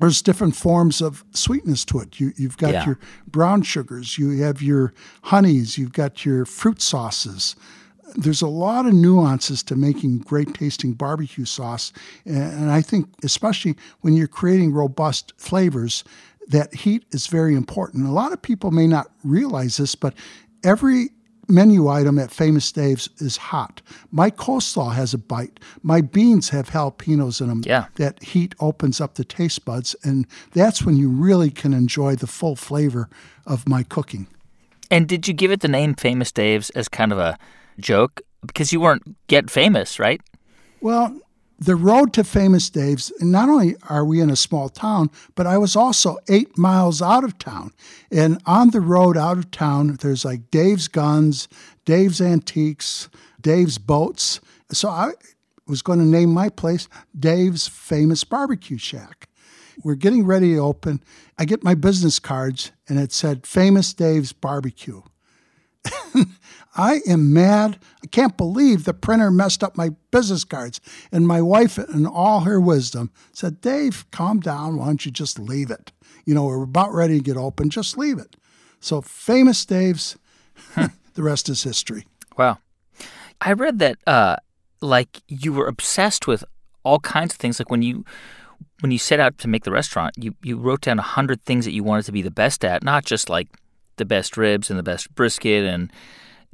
there's different forms of sweetness to it. You, have got yeah. your brown sugars, you have your honeys, you've got your fruit sauces. There's a lot of nuances to making great tasting barbecue sauce. And I think, especially when you're creating robust flavors, that heat is very important. A lot of people may not realize this, but every menu item at Famous Dave's is hot. My coleslaw has a bite. My beans have jalapenos in them. Yeah. That heat opens up the taste buds, and that's when you really can enjoy the full flavor of my cooking. And did you give it the name Famous Dave's as kind of a joke? Because you weren't get famous, right? Well, the road to Famous Dave's, not only are we in a small town, but I was also eight miles out of town. And on the road out of town, there's like Dave's Guns, Dave's Antiques, Dave's Boats. So I was going to name my place Dave's Famous Barbecue Shack. We're getting ready to open. I get my business cards, and it said Famous Dave's Barbecue. I am mad. I can't believe the printer messed up my business cards. And my wife, in all her wisdom, said, Dave, calm down. Why don't you just leave it? You know, we're about ready to get open. Just leave it. So, famous Dave's, the rest is history. Wow. I read that, uh, like, you were obsessed with all kinds of things. Like, when you when you set out to make the restaurant, you, you wrote down a hundred things that you wanted to be the best at, not just like the best ribs and the best brisket and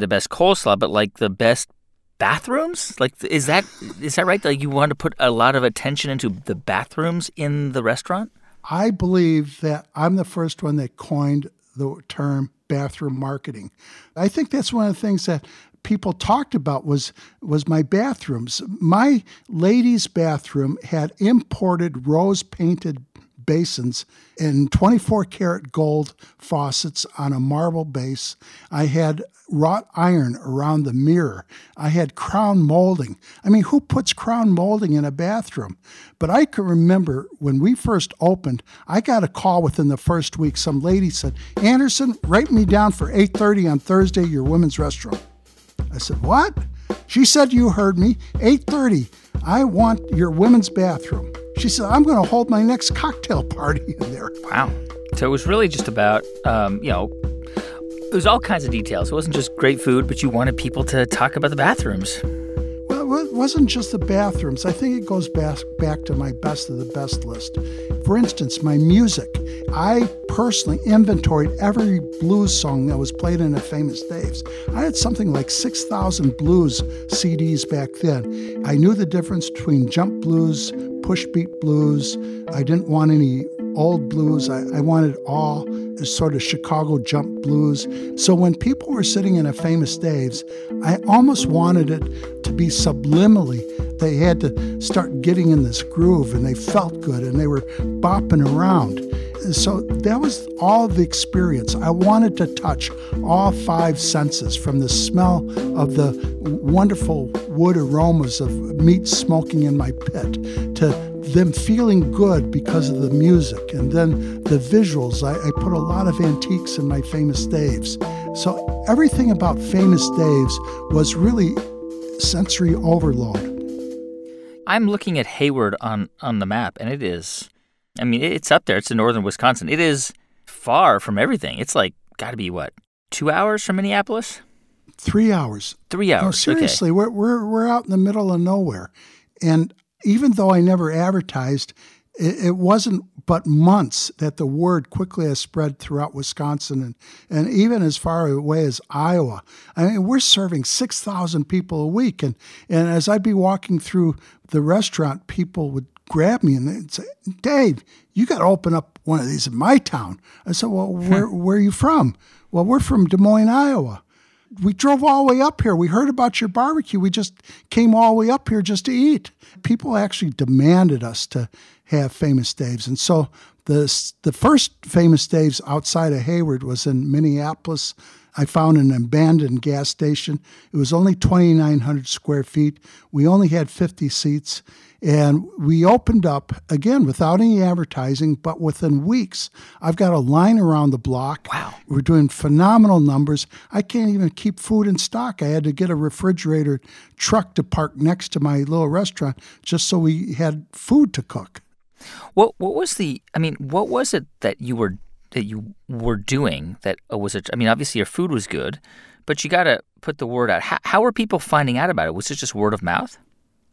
the best coleslaw, but like the best bathrooms? Like is that is that right? Like you want to put a lot of attention into the bathrooms in the restaurant? I believe that I'm the first one that coined the term bathroom marketing. I think that's one of the things that people talked about was was my bathrooms. My ladies' bathroom had imported rose painted basins and 24 karat gold faucets on a marble base. I had wrought iron around the mirror. I had crown molding. I mean, who puts crown molding in a bathroom? But I can remember when we first opened, I got a call within the first week. Some lady said, "Anderson, write me down for 8:30 on Thursday your women's restroom." I said, "What?" She said, "You heard me. 8:30. I want your women's bathroom." She said, I'm going to hold my next cocktail party in there. Wow. So it was really just about, um, you know, it was all kinds of details. It wasn't just great food, but you wanted people to talk about the bathrooms. Well, it wasn't just the bathrooms. I think it goes back, back to my best of the best list. For instance, my music. I personally inventoried every blues song that was played in a famous Dave's. I had something like 6,000 blues CDs back then. I knew the difference between jump blues, push beat blues. I didn't want any old blues. I, I wanted all sort of Chicago jump blues. So when people were sitting in a famous Dave's, I almost wanted it to be subliminally. They had to start getting in this groove and they felt good and they were bopping around. So that was all the experience. I wanted to touch all five senses from the smell of the wonderful wood aromas of meat smoking in my pit to them feeling good because of the music and then the visuals. I, I, put a lot of antiques in my famous Daves. So everything about famous Daves was really sensory overload. I'm looking at Hayward on, on the map, and it is, I mean, it's up there. It's in northern Wisconsin. It is far from everything. It's like, got to be what, two hours from Minneapolis? Three hours. Three hours. No, seriously, okay. we're, we're, we're out in the middle of nowhere. And even though I never advertised, it, it, wasn't but months that the word quickly has spread throughout Wisconsin and, and even as far away as Iowa. I mean, we're serving 6,000 people a week. And, and as I'd be walking through the restaurant, people would grab me and say, Dave, you got to open up one of these in my town. I said, Well, hmm. where, where are you from? Well, we're from Des Moines, Iowa we drove all the way up here. We heard about your barbecue. We just came all the way up here just to eat. People actually demanded us to have famous Dave's. And so the, the first famous Dave's outside of Hayward was in Minneapolis. I found an abandoned gas station. It was only 2,900 square feet. We only had 50 seats. And we opened up again without any advertising, but within weeks, I've got a line around the block. Wow. We're doing phenomenal numbers. I can't even keep food in stock. I had to get a refrigerator truck to park next to my little restaurant just so we had food to cook. What what was the I mean, what was it that you were that you were doing that was it I mean, obviously your food was good, but you got to put the word out. How, how were people finding out about it? Was it just word of mouth?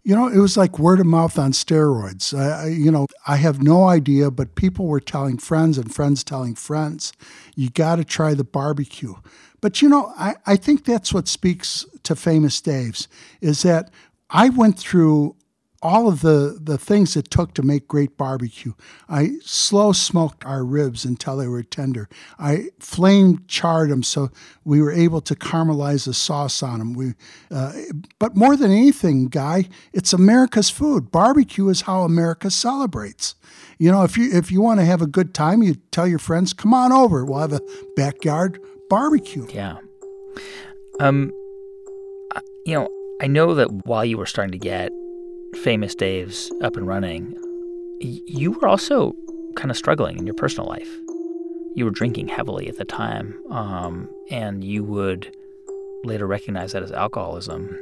You know, it was like word of mouth on steroids. I, you know, I have no idea, but people were telling friends and friends telling friends, you got to try the barbecue. But, you know, I, I think that's what speaks to Famous Dave's is that I went through all of the, the things it took to make great barbecue. I slow smoked our ribs until they were tender. I flame charred them so we were able to caramelize the sauce on them. We, uh, but more than anything, Guy, it's America's food. Barbecue is how America celebrates. You know, if you if you want to have a good time, you tell your friends, "Come on over. We'll have a backyard barbecue." Yeah. Um, you know, I know that while you were starting to get famous Dave's up and running, you were also kind of struggling in your personal life. You were drinking heavily at the time, um, and you would later recognize that as alcoholism.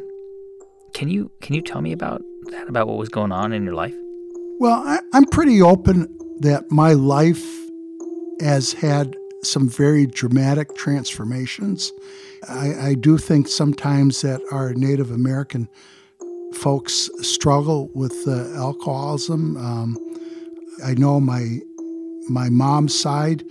Can you can you tell me about that? About what was going on in your life? Well, I, I'm pretty open that my life has had some very dramatic transformations. I, I do think sometimes that our Native American folks struggle with uh, alcoholism. Um, I know my my mom's side,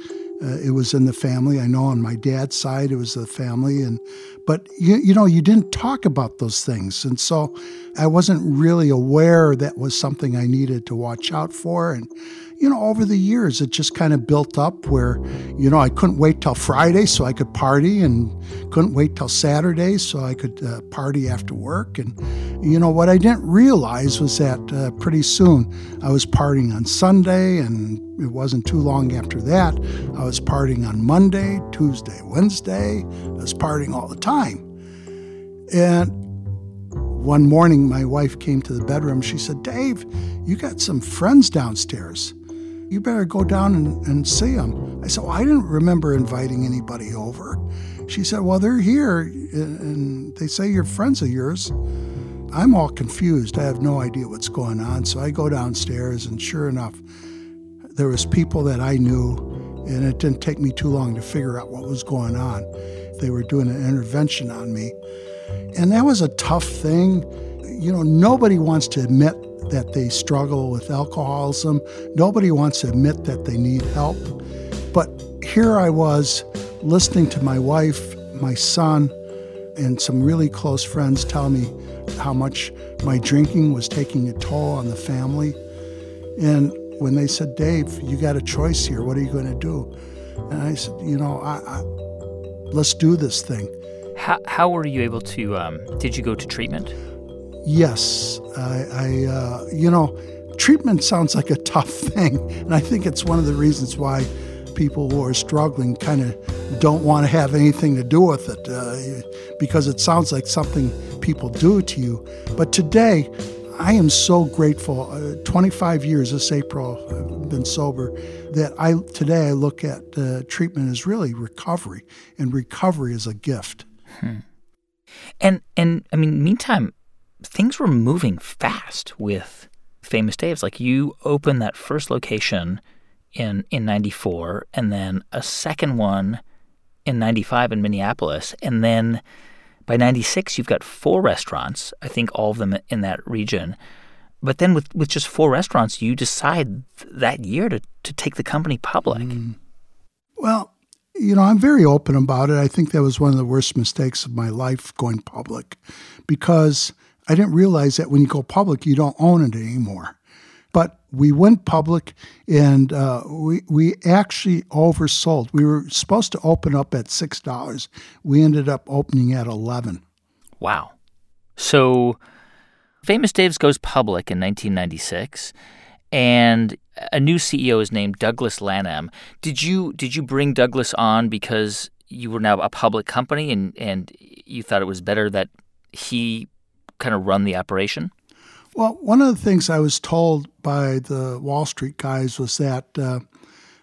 uh, it was in the family. I know on my dad's side, it was the family, and but you, you know you didn't talk about those things, and so I wasn't really aware that was something I needed to watch out for, and you know, over the years, it just kind of built up where, you know, I couldn't wait till Friday so I could party and couldn't wait till Saturday so I could uh, party after work. And, you know, what I didn't realize was that uh, pretty soon I was partying on Sunday, and it wasn't too long after that, I was partying on Monday, Tuesday, Wednesday. I was partying all the time. And one morning, my wife came to the bedroom. She said, Dave, you got some friends downstairs you better go down and, and see them. I said, well, I didn't remember inviting anybody over. She said, well, they're here and they say you're friends of yours. I'm all confused. I have no idea what's going on. So I go downstairs and sure enough, there was people that I knew and it didn't take me too long to figure out what was going on. They were doing an intervention on me. And that was a tough thing. You know, nobody wants to admit that they struggle with alcoholism. Nobody wants to admit that they need help. But here I was listening to my wife, my son, and some really close friends tell me how much my drinking was taking a toll on the family. And when they said, Dave, you got a choice here. What are you going to do? And I said, you know, I, I, let's do this thing. How, how were you able to, um, did you go to treatment? Yes. I, I uh, you know, treatment sounds like a tough thing. And I think it's one of the reasons why people who are struggling kind of don't want to have anything to do with it uh, because it sounds like something people do to you. But today, I am so grateful. Uh, 25 years this April, I've been sober. That I today I look at uh, treatment as really recovery, and recovery is a gift. Hmm. And and I mean, meantime, things were moving fast with Famous Dave's. Like you opened that first location in in 94 and then a second one in 95 in Minneapolis and then by 96 you've got four restaurants i think all of them in that region but then with, with just four restaurants you decide that year to, to take the company public mm. well you know i'm very open about it i think that was one of the worst mistakes of my life going public because i didn't realize that when you go public you don't own it anymore but we went public and uh, we, we actually oversold. We were supposed to open up at $6. We ended up opening at 11 Wow. So Famous Dave's goes public in 1996 and a new CEO is named Douglas Lanham. Did you did you bring Douglas on because you were now a public company and and you thought it was better that he kind of run the operation? Well, one of the things I was told by the Wall Street guys was that uh,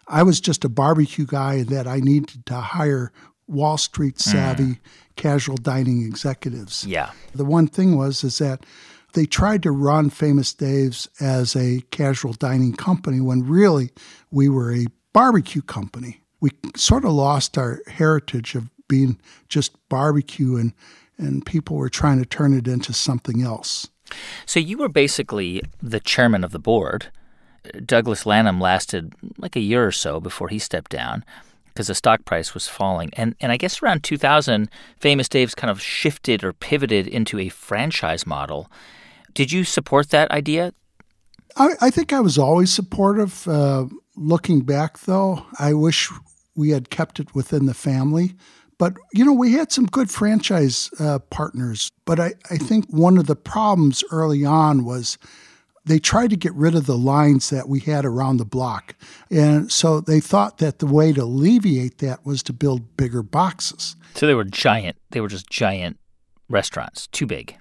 I was just a barbecue guy and that I needed to hire Wall Street hmm. savvy mm. casual dining executives. Yeah. The one thing was is that they tried to run Famous Dave's as a casual dining company when really we were a barbecue company. We sort of lost our heritage of being just barbecue and and people were trying to turn it into something else. So you were basically the chairman of the board. Douglas Lanham lasted like a year or so before he stepped down because the stock price was falling. And and I guess around 2000, Famous Dave's kind of shifted or pivoted into a franchise model. Did you support that idea? I, I think I was always supportive. Uh, looking back, though, I wish we had kept it within the family. But, you know, we had some good franchise uh, partners. But I, I think one of the problems early on was they tried to get rid of the lines that we had around the block. And so they thought that the way to alleviate that was to build bigger boxes. So they were giant. They were just giant restaurants, too big.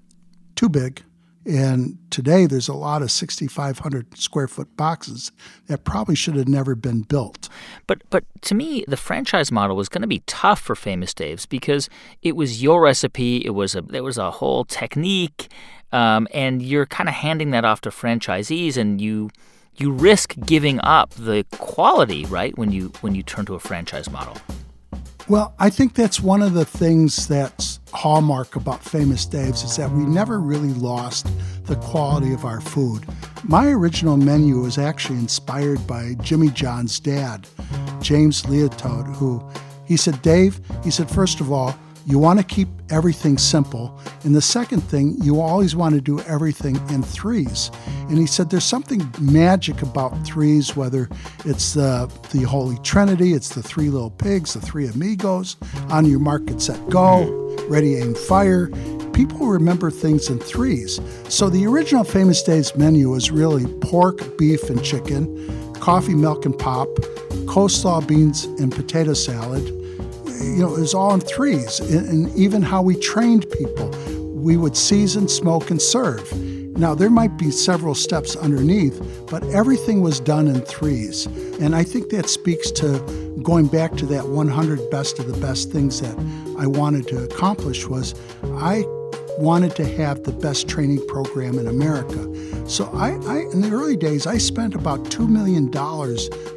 Too big. And today there's a lot of 6,500 square foot boxes that probably should have never been built. But but to me, the franchise model was going to be tough for Famous Dave's because it was your recipe. It was a there was a whole technique, um, and you're kind of handing that off to franchisees, and you you risk giving up the quality right when you when you turn to a franchise model. Well, I think that's one of the things that's hallmark about Famous Dave's is that we never really lost the quality of our food. My original menu was actually inspired by Jimmy John's dad, James Liautaud, who he said, Dave, he said, first of all, you want to keep everything simple. And the second thing, you always want to do everything in threes. And he said there's something magic about threes, whether it's the, the Holy Trinity, it's the three little pigs, the three amigos, on your market set go, ready aim fire. People remember things in threes. So the original Famous Dave's menu was really pork, beef, and chicken, coffee, milk, and pop, coleslaw, beans, and potato salad you know, it was all in threes. And, even how we trained people, we would season, smoke, and serve. Now, there might be several steps underneath, but everything was done in threes. And I think that speaks to going back to that 100 best of the best things that I wanted to accomplish was I wanted to have the best training program in America. So I, I in the early days, I spent about $2 million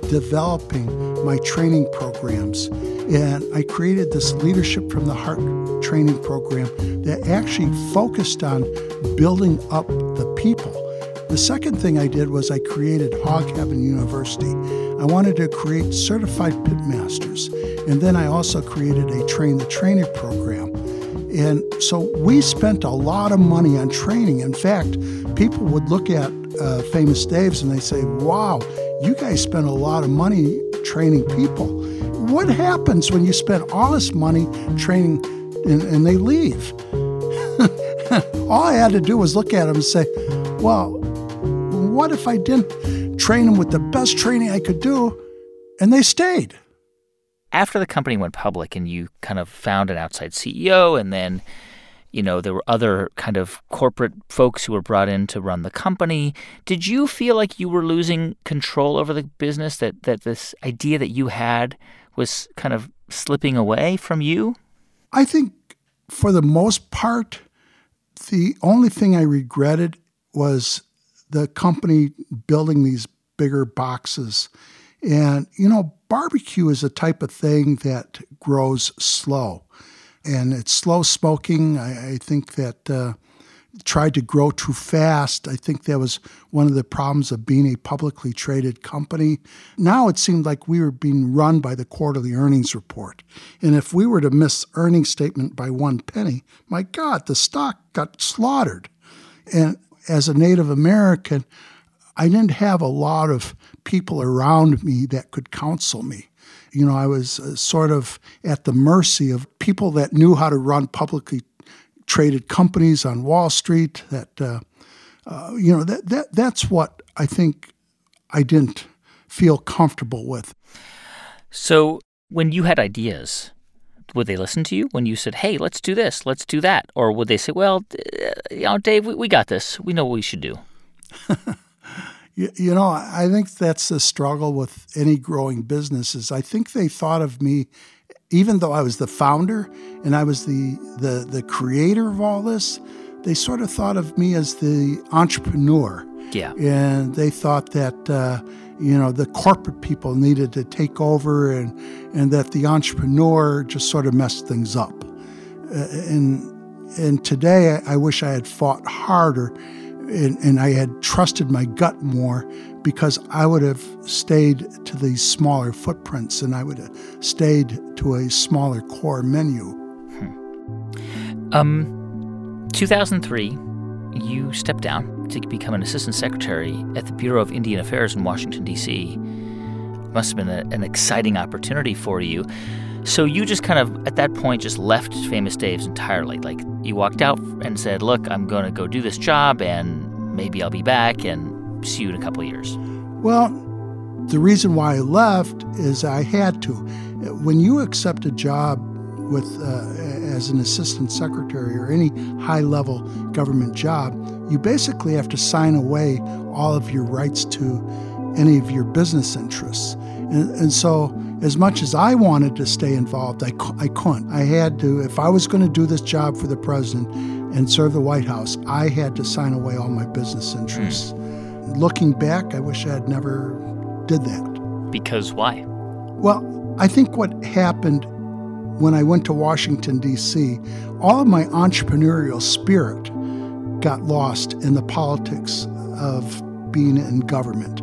developing my training programs. And I created this Leadership from the Heart training program that actually focused on building up the people. The second thing I did was I created Hog Heaven University. I wanted to create certified pit masters. And then I also created a Train the Trainer program. And so we spent a lot of money on training. In fact, people would look at uh, Famous Dave's and they say, wow, You guys spend a lot of money training people. What happens when you spend all this money training and, and they leave? all I had to do was look at them and say, well, what if I didn't train them with the best training I could do and they stayed? After the company went public and you kind of found an outside CEO and then you know there were other kind of corporate folks who were brought in to run the company did you feel like you were losing control over the business that that this idea that you had was kind of slipping away from you i think for the most part the only thing i regretted was the company building these bigger boxes and you know barbecue is a type of thing that grows slow and it's slow smoking. I, I think that uh, tried to grow too fast. I think that was one of the problems of being a publicly traded company. Now it seemed like we were being run by the quarterly earnings report. And if we were to miss earnings statement by one penny, my God, the stock got slaughtered. And as a Native American, I didn't have a lot of people around me that could counsel me. You know, I was uh, sort of at the mercy of people that knew how to run publicly traded companies on Wall Street. That uh, uh, you know that that that's what I think I didn't feel comfortable with. So when you had ideas, would they listen to you when you said, "Hey, let's do this, let's do that," or would they say, "Well, you know, Dave, we, we got this. We know what we should do." You, you know, I think that's the struggle with any growing businesses. I think they thought of me, even though I was the founder and I was the, the, the creator of all this, they sort of thought of me as the entrepreneur. Yeah. And they thought that, uh, you know, the corporate people needed to take over and, and that the entrepreneur just sort of messed things up. Uh, and, and today I, I wish I had fought harder and, and, I had trusted my gut more because I would have stayed to these smaller footprints and I would have stayed to a smaller core menu. Hmm. Um, 2003, you stepped down to become an assistant secretary at the Bureau of Indian Affairs in Washington, D.C. Must have been a, an exciting opportunity for you. So you just kind of, at that point, just left Famous Dave's entirely. Like, you walked out and said, Look, I'm going to go do this job, and maybe I'll be back and you in a couple years. Well, the reason why I left is I had to. When you accept a job with uh, as an assistant secretary or any high level government job, you basically have to sign away all of your rights to any of your business interests. And, and so as much as I wanted to stay involved, I, I couldn't. I had to, if I was going to do this job for the president and serve the White House, I had to sign away all my business interests. Mm. Looking back, I wish I had never did that. Because why? Well, I think what happened when I went to Washington, D.C., all of my entrepreneurial spirit got lost in the politics of being in government.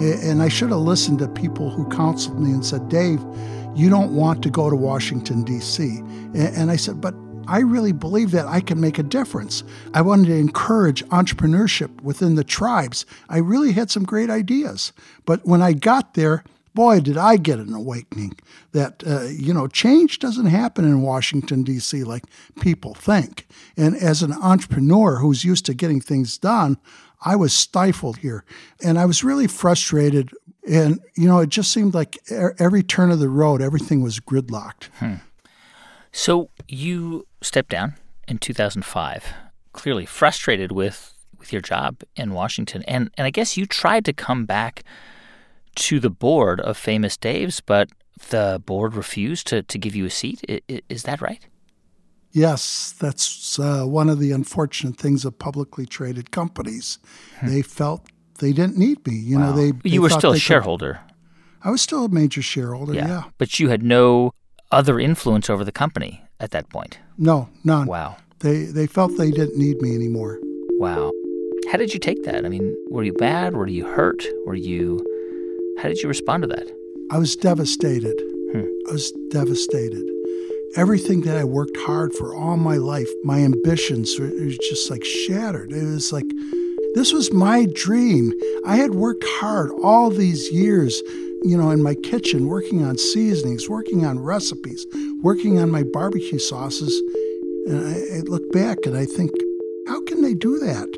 And I should have listened to people who counseled me and said, Dave, you don't want to go to Washington, D.C. And I said, but I really believe that I can make a difference. I wanted to encourage entrepreneurship within the tribes. I really had some great ideas. But when I got there, boy, did I get an awakening that, uh, you know, change doesn't happen in Washington, D.C. like people think. And as an entrepreneur who's used to getting things done, I was stifled here. And I was really frustrated. And, you know, it just seemed like every turn of the road, everything was gridlocked. Hmm. So you stepped down in 2005, clearly frustrated with, with your job in Washington. And, and I guess you tried to come back to the board of Famous Dave's, but the board refused to, to give you a seat. Is, is that right? Yes, that's uh, one of the unfortunate things of publicly traded companies. Hmm. They felt they didn't need me. You wow. know, they, they you were still a shareholder. Could, I was still a major shareholder. Yeah. yeah, but you had no other influence over the company at that point. No, none. Wow. They they felt they didn't need me anymore. Wow. How did you take that? I mean, were you bad? Were you hurt? Were you? How did you respond to that? I was devastated. Hmm. I was devastated everything that I worked hard for all my life, my ambitions were, was just like shattered. It was like This was my dream. I had worked hard all these years, you know, in my kitchen, working on seasonings, working on recipes, working on my barbecue sauces. And I, I look back and I think, how can they do that?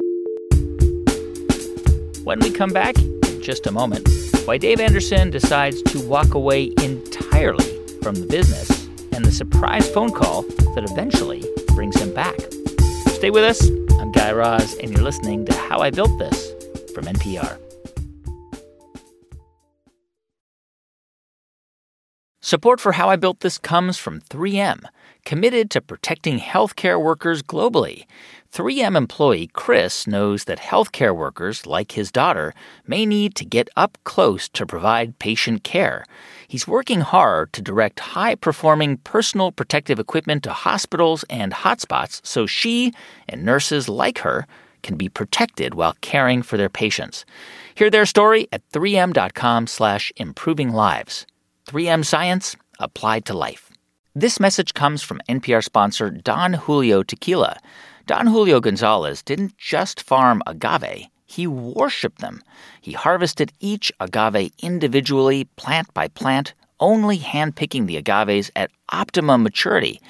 When we come back, in just a moment, why Dave Anderson decides to walk away entirely from the business and the surprise phone call that eventually brings him back. Stay with us. I'm Guy Raz, and you're listening to How I Built This from NPR. Support for How I Built This comes from 3M, committed to protecting healthcare workers globally. 3M employee Chris knows that healthcare workers, like his daughter, may need to get up close to provide patient care. He's working hard to direct high performing personal protective equipment to hospitals and hotspots so she and nurses like her can be protected while caring for their patients. Hear their story at 3m.com slash improving lives. 3M Science applied to life. This message comes from NPR sponsor Don Julio Tequila. Don Julio Gonzalez didn't just farm agave, he worshiped them. He harvested each agave individually, plant by plant, only handpicking the agaves at optimum maturity.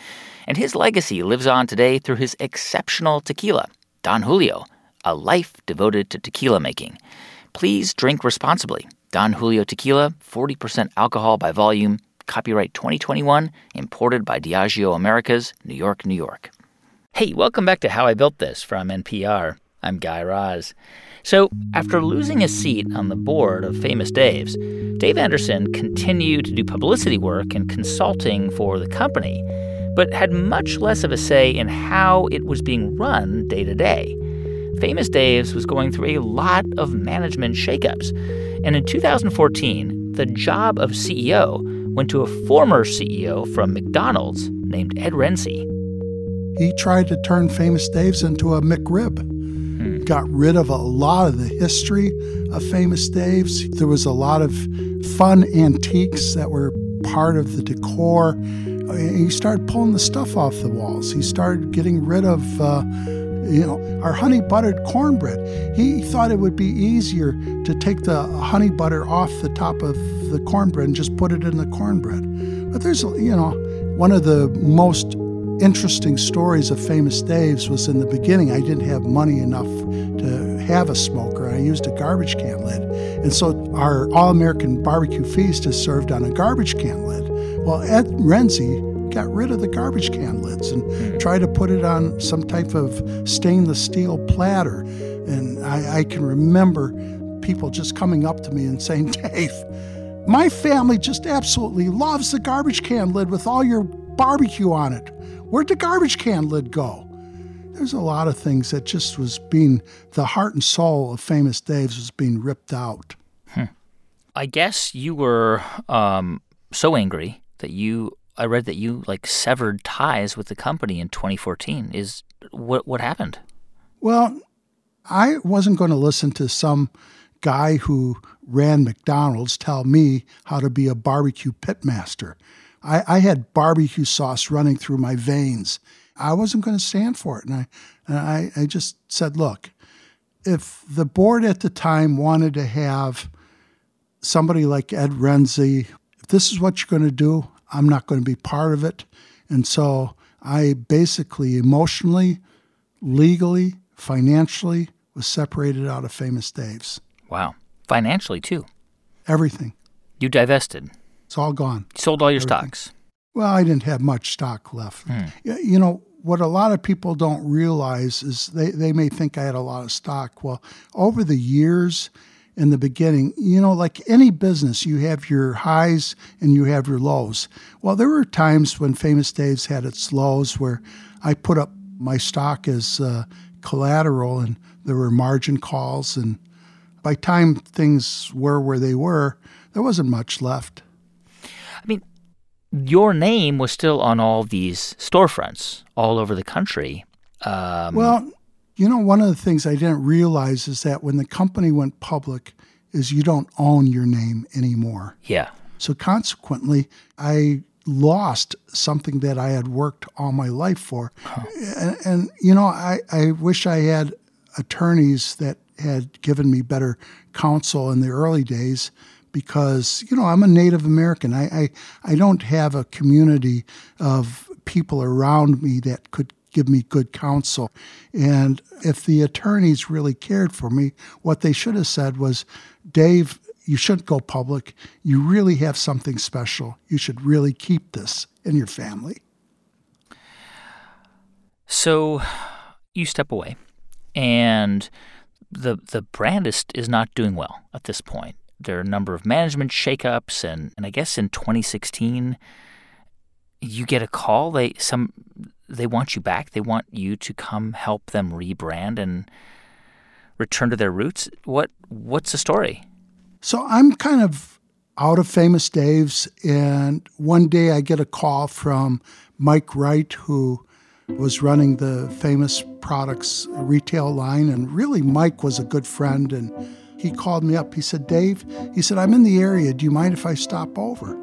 And his legacy lives on today through his exceptional tequila, Don Julio, a life devoted to tequila making. Please drink responsibly. Don Julio Tequila, 40% alcohol by volume, copyright 2021, imported by Diageo Americas, New York, New York. Hey, welcome back to How I Built This from NPR. I'm Guy Raz. So, after losing a seat on the board of Famous Dave's, Dave Anderson continued to do publicity work and consulting for the company, but had much less of a say in how it was being run day to day. Famous Dave's was going through a lot of management shakeups. And in 2014, the job of CEO went to a former CEO from McDonald's named Ed Rensi. He tried to turn Famous Dave's into a McRib. Hmm. Got rid of a lot of the history of Famous Dave's. There was a lot of fun antiques that were part of the decor. He started pulling the stuff off the walls. He started getting rid of uh, you know, our honey buttered cornbread. He thought it would be easier to take the honey butter off the top of the cornbread and just put it in the cornbread. But there's, you know, one of the most interesting stories of Famous Dave's was in the beginning. I didn't have money enough to have a smoker. I used a garbage can lid. And so our All American Barbecue Feast is served on a garbage can lid. Well, Ed Rensi got rid of the garbage can lids and hmm. tried to put it on some type of stainless steel platter. And I, I can remember people just coming up to me and saying, Dave, my family just absolutely loves the garbage can lid with all your barbecue on it. Where'd the garbage can lid go? There's a lot of things that just was being, the heart and soul of Famous Dave's was being ripped out. Hmm. I guess you were um, so angry that you I read that you like severed ties with the company in 2014. Is what what happened? Well, I wasn't going to listen to some guy who ran McDonald's tell me how to be a barbecue pitmaster. I, I had barbecue sauce running through my veins. I wasn't going to stand for it, and I and I, I just said, look, if the board at the time wanted to have somebody like Ed Rensi, if this is what you're going to do, I'm not going to be part of it. And so I basically emotionally, legally, financially was separated out of Famous Dave's. Wow. Financially, too. Everything. You divested. It's all gone. You sold all your Everything. stocks. Well, I didn't have much stock left. Hmm. You know, what a lot of people don't realize is they, they may think I had a lot of stock. Well, over the years, in the beginning, you know, like any business, you have your highs and you have your lows. Well, there were times when Famous Dave's had its lows where I put up my stock as uh, collateral and there were margin calls. And by time things were where they were, there wasn't much left. I mean, your name was still on all these storefronts all over the country. Um, well, you know, one of the things I didn't realize is that when the company went public, is you don't own your name anymore. Yeah. So consequently, I lost something that I had worked all my life for. Huh. And, and, you know, I, I wish I had attorneys that had given me better counsel in the early days because you know I'm a Native American. I, I I don't have a community of people around me that could give me good counsel. And if the attorneys really cared for me, what they should have said was, Dave, you shouldn't go public. You really have something special. You should really keep this in your family. So you step away, and the the brand is, is not doing well at this point. There are a number of management shakeups, and, and I guess in 2016, you get a call. They some they want you back. They want you to come help them rebrand and return to their roots. What what's the story? So I'm kind of out of famous Dave's, and one day I get a call from Mike Wright, who was running the famous products retail line, and really Mike was a good friend and he called me up. He said, Dave, he said, I'm in the area. Do you mind if I stop over?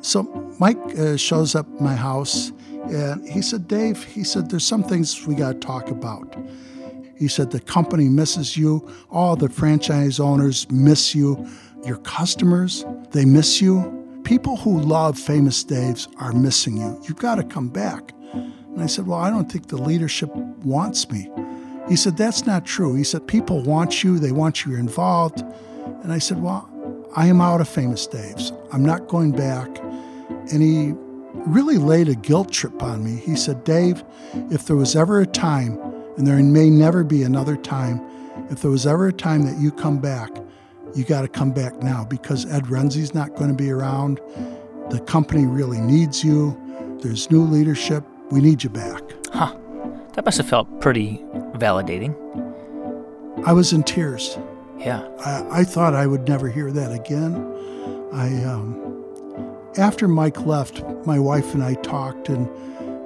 So Mike uh, shows up my house and he said, Dave, he said, there's some things we got to talk about. He said, the company misses you. All the franchise owners miss you. Your customers, they miss you. People who love Famous Dave's are missing you. You've got to come back. And I said, Well, I don't think the leadership wants me. He said, That's not true. He said, People want you, they want you involved. And I said, Well, I am out of Famous Dave's. I'm not going back. And he really laid a guilt trip on me. He said, Dave, if there was ever a time, and there may never be another time, if there was ever a time that you come back, you got to come back now because Ed Rensi's not going to be around. The company really needs you. There's new leadership. We need you back. Huh. That must have felt pretty validating. I was in tears. Yeah. I, I thought I would never hear that again. I, um, after Mike left, my wife and I talked, and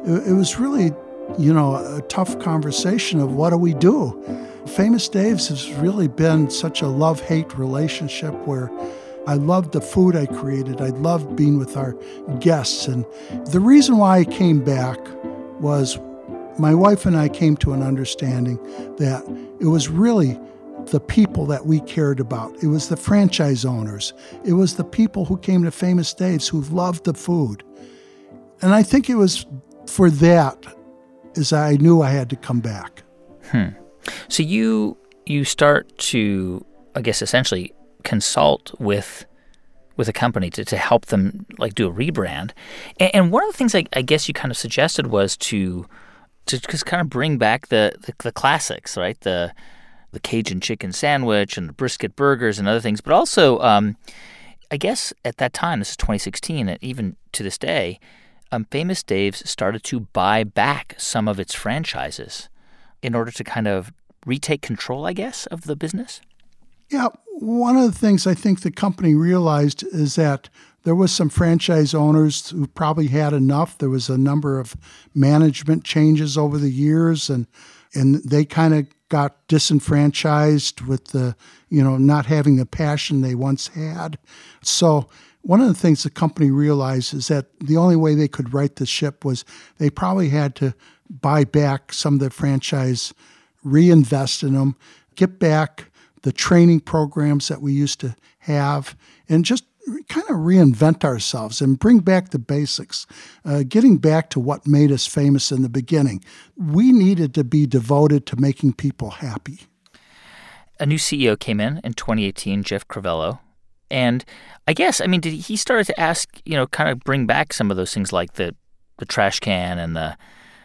it, it was really, you know, a tough conversation of what do we do. Famous Dave's has really been such a love hate relationship where I loved the food I created. I loved being with our guests. And the reason why I came back was my wife and I came to an understanding that it was really the people that we cared about. It was the franchise owners. It was the people who came to Famous Dave's who loved the food. And I think it was for that as I knew I had to come back. Hmm. So you you start to I guess essentially consult with with a company to, to help them like do a rebrand. And, and one of the things I, I, guess you kind of suggested was to to just kind of bring back the, the, the classics, right? The the Cajun chicken sandwich and the brisket burgers and other things, but also um, I guess at that time, this is 2016, and even to this day, um, Famous Dave's started to buy back some of its franchises in order to kind of retake control, I guess, of the business. Yeah, one of the things I think the company realized is that there was some franchise owners who probably had enough. There was a number of management changes over the years, and and they kind of got disenfranchised with the you know not having the passion they once had. So one of the things the company realized is that the only way they could right the ship was they probably had to buy back some of the franchise, reinvest in them, get back the training programs that we used to have, and just kind of reinvent ourselves and bring back the basics, uh, getting back to what made us famous in the beginning. We needed to be devoted to making people happy. A new CEO came in in 2018, Jeff Crivello. And I guess, I mean, did he started to ask, you know, kind of bring back some of those things like the, the trash can and the,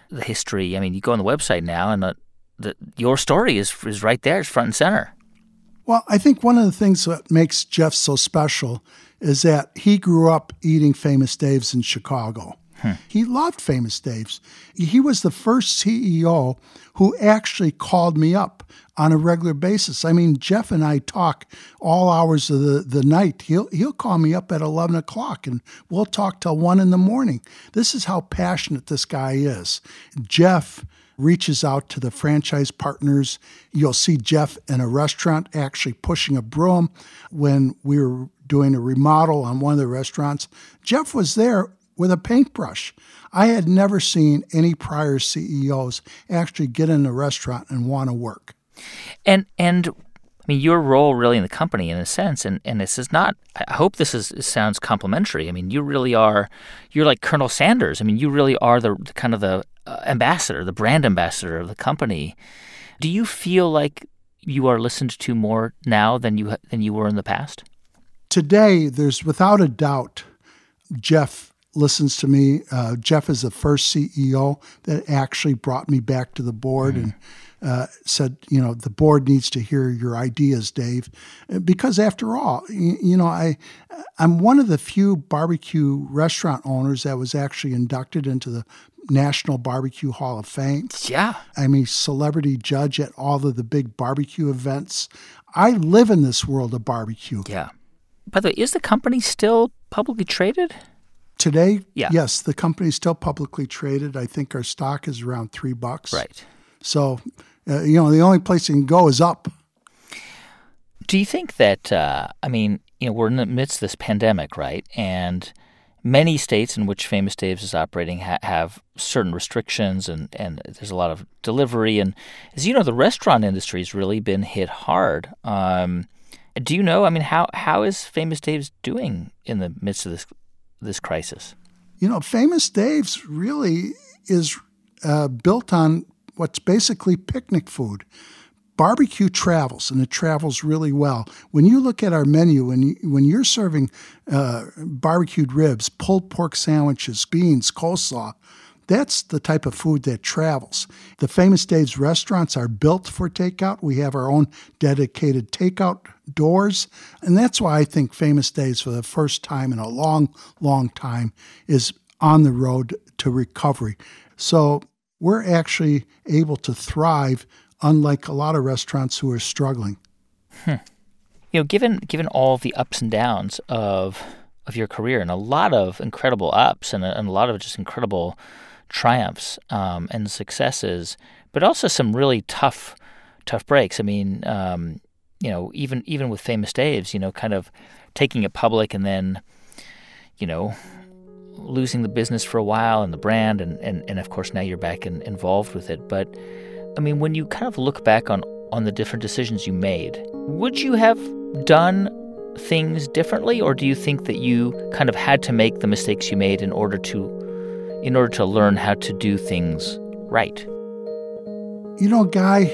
the history? I mean, you go on the website now and the, the, your story is, is right there, it's front and center. Well, I think one of the things that makes Jeff so special is that he grew up eating Famous Dave's in Chicago. Hmm. He loved Famous Dave's. He was the first CEO who actually called me up on a regular basis. I mean, Jeff and I talk all hours of the, the night. He'll he'll call me up at eleven o'clock and we'll talk till one in the morning. This is how passionate this guy is. Jeff reaches out to the franchise partners. You'll see Jeff in a restaurant actually pushing a broom when we were doing a remodel on one of the restaurants. Jeff was there with a paintbrush. I had never seen any prior CEOs actually get in a restaurant and want to work. And and I mean, your role really in the company, in a sense, and, and this is not. I hope this is sounds complimentary. I mean, you really are. You're like Colonel Sanders. I mean, you really are the, the kind of the uh, ambassador, the brand ambassador of the company. Do you feel like you are listened to more now than you than you were in the past? Today, there's without a doubt, Jeff listens to me. Uh, Jeff is the first CEO that actually brought me back to the board mm-hmm. and uh, said, you know, the board needs to hear your ideas, Dave, because after all, you, you, know, I I'm one of the few barbecue restaurant owners that was actually inducted into the National Barbecue Hall of Fame. Yeah, I'm a celebrity judge at all of the big barbecue events. I live in this world of barbecue. Yeah. By the way, is the company still publicly traded? Today, yeah. yes, the company is still publicly traded. I think our stock is around three bucks. Right. So uh, you know, the only place you can go is up. Do you think that, uh, I mean, you know, we're in the midst of this pandemic, right? And many states in which Famous Dave's is operating ha- have certain restrictions and, and there's a lot of delivery. And as you know, the restaurant industry has really been hit hard. Um, do you know, I mean, how, how is Famous Dave's doing in the midst of this, this crisis? You know, Famous Dave's really is uh, built on what's basically picnic food. Barbecue travels, and it travels really well. When you look at our menu, when, you, when you're serving uh, barbecued ribs, pulled pork sandwiches, beans, coleslaw, that's the type of food that travels. The Famous Dave's restaurants are built for takeout. We have our own dedicated takeout doors. And that's why I think Famous Dave's, for the first time in a long, long time, is on the road to recovery. So we're actually able to thrive, unlike a lot of restaurants who are struggling. Hmm. You know, given given all the ups and downs of of your career, and a lot of incredible ups and a, and a lot of just incredible triumphs um, and successes, but also some really tough tough breaks. I mean, um, you know, even even with Famous Dave's, you know, kind of taking it public and then, you know, losing the business for a while and the brand, and, and, and of course now you're back in, involved with it. But I mean, when you kind of look back on, on the different decisions you made, would you have done things differently, or do you think that you kind of had to make the mistakes you made in order to in order to learn how to do things right? You know, Guy,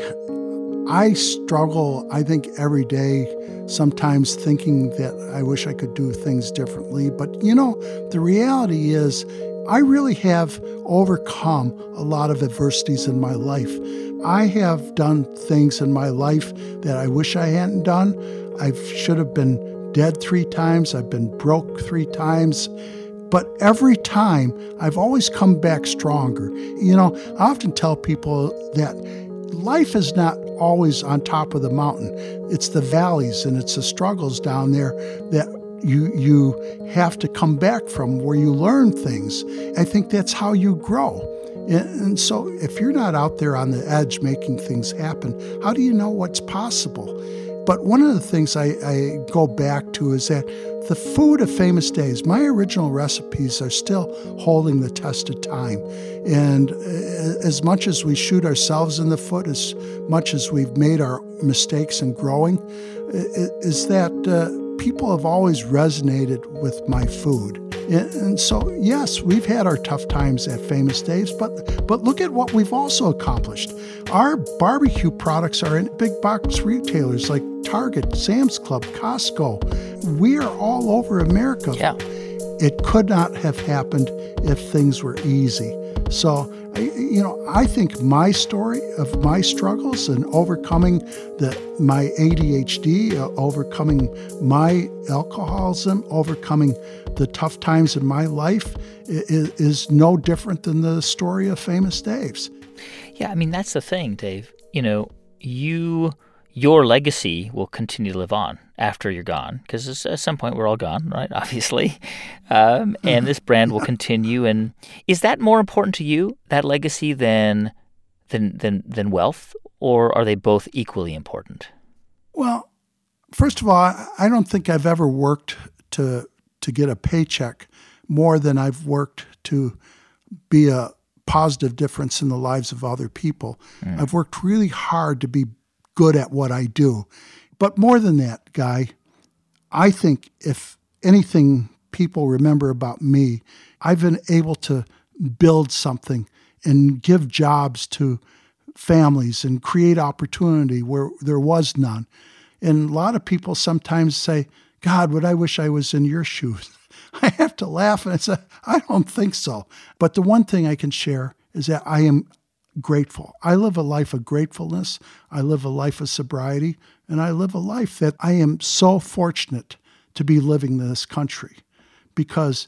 I struggle, I think, every day, sometimes thinking that I wish I could do things differently. But, you know, the reality is, I really have overcome a lot of adversities in my life. I have done things in my life that I wish I hadn't done. I should have been dead three times, I've been broke three times. But every time, I've always come back stronger. You know, I often tell people that life is not always on top of the mountain. It's the valleys and it's the struggles down there that you you have to come back from where you learn things. I think that's how you grow. And, so if you're not out there on the edge making things happen, how do you know what's possible? But one of the things I, I go back to is that the food of Famous Dave's, my original recipes are still holding the test of time. And uh, as much as we shoot ourselves in the foot, as much as we've made our mistakes in growing, is that uh, people have always resonated with my food. And so, yes, we've had our tough times at Famous Dave's, but but look at what we've also accomplished. Our barbecue products are in big box retailers like Target, Sam's Club, Costco. We are all over America. Yeah. It could not have happened if things were easy. So you know, I think my story of my struggles and overcoming the my ADHD, uh, overcoming my alcoholism, overcoming the tough times in my life is, is no different than the story of Famous Dave's. Yeah, I mean that's the thing, Dave. You know, you your legacy will continue to live on after you're gone because at some point we're all gone right? Obviously. Um, and this brand will continue. And is that more important to you that legacy than than than than wealth or are they both equally important? Well first of all i don't think i've ever worked to to get a paycheck more than i've worked to be a positive difference in the lives of other people. Mm. i've worked really hard to be good at what I do. But more than that, Guy, I think if anything people remember about me, I've been able to build something and give jobs to families and create opportunity where there was none. And a lot of people sometimes say, God, would I wish I was in your shoes? I have to laugh and I say, I don't think so. But the one thing I can share is that I am grateful. I live a life of gratefulness. I live a life of sobriety. And I live a life that I am so fortunate to be living in this country because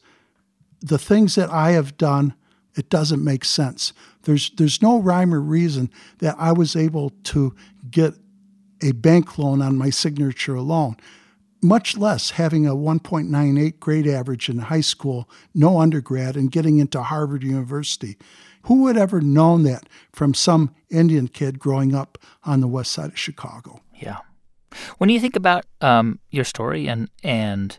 the things that I have done, it doesn't make sense. There's, there's no rhyme or reason that I was able to get a bank loan on my signature alone, much less having a 1.98 grade average in high school, no undergrad, and getting into Harvard University. Who would ever known that from some Indian kid growing up on the west side of Chicago? Yeah. When you think about um, your story and and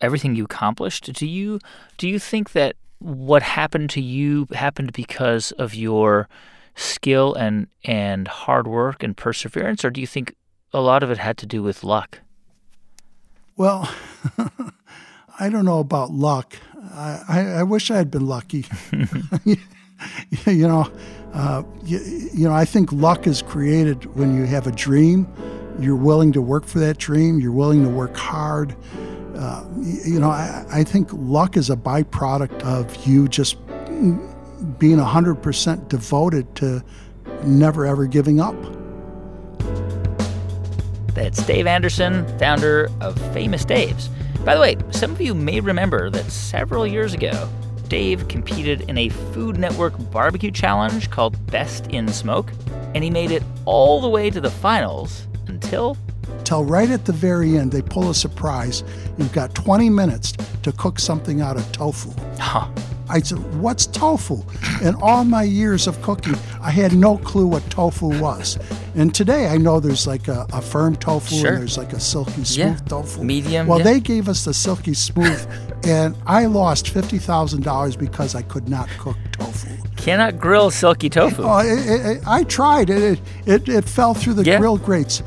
everything you accomplished, do you do you think that what happened to you happened because of your skill and and hard work and perseverance, or do you think a lot of it had to do with luck? Well, I don't know about luck. I, I, I wish I had been lucky. you know, uh, you, you know, I think luck is created when you have a dream. You're willing to work for that dream. You're willing to work hard. Uh, you know, I, I think luck is a byproduct of you just being 100% devoted to never ever giving up. That's Dave Anderson, founder of Famous Dave's. By the way, some of you may remember that several years ago, Dave competed in a Food Network barbecue challenge called Best in Smoke, and he made it all the way to the finals until. Till right at the very end, they pull a surprise. You've got 20 minutes to cook something out of tofu. Huh. I said, What's tofu? In all my years of cooking, I had no clue what tofu was. And today I know there's like a, a firm tofu Sure. and there's like a silky smooth Yeah. tofu. Medium, Well, yeah. they gave us the silky smooth, and I lost $50,000 because I could not cook tofu. Cannot grill silky tofu. Oh, it, it, it- I tried it. It, it. fell through the Yeah. grill grates.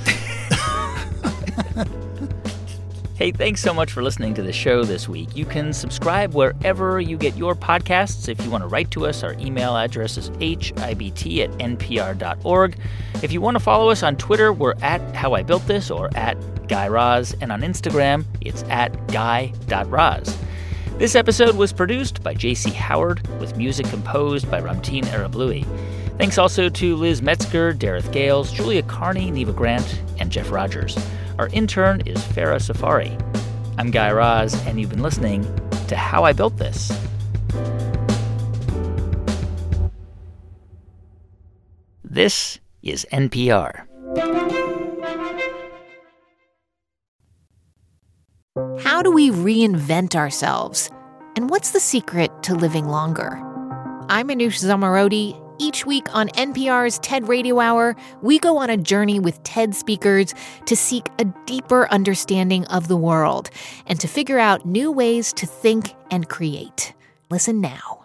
Hey, thanks so much for listening to the show this week. You can subscribe wherever you get your podcasts. If you want to write to us, our email address is hibt at npr.org. If you want to follow us on Twitter, we're at How I Built This or at Guy Raz. And on Instagram, it's at guy.raz. This episode was produced by J.C. Howard with music composed by Ramteen Arablouei. Thanks also to Liz Metzger, Derek Gales, Julia Carney, Neva Grant, and Jeff Rogers. Our intern is Farah Safari. I'm Guy Raz, and you've been listening to How I Built This. This is NPR. How do we reinvent ourselves? And what's the secret to living longer? I'm Anoush Zomorodi. Each week on NPR's TED Radio Hour, we go on a journey with TED speakers to seek a deeper understanding of the world and to figure out new ways to think and create. Listen now.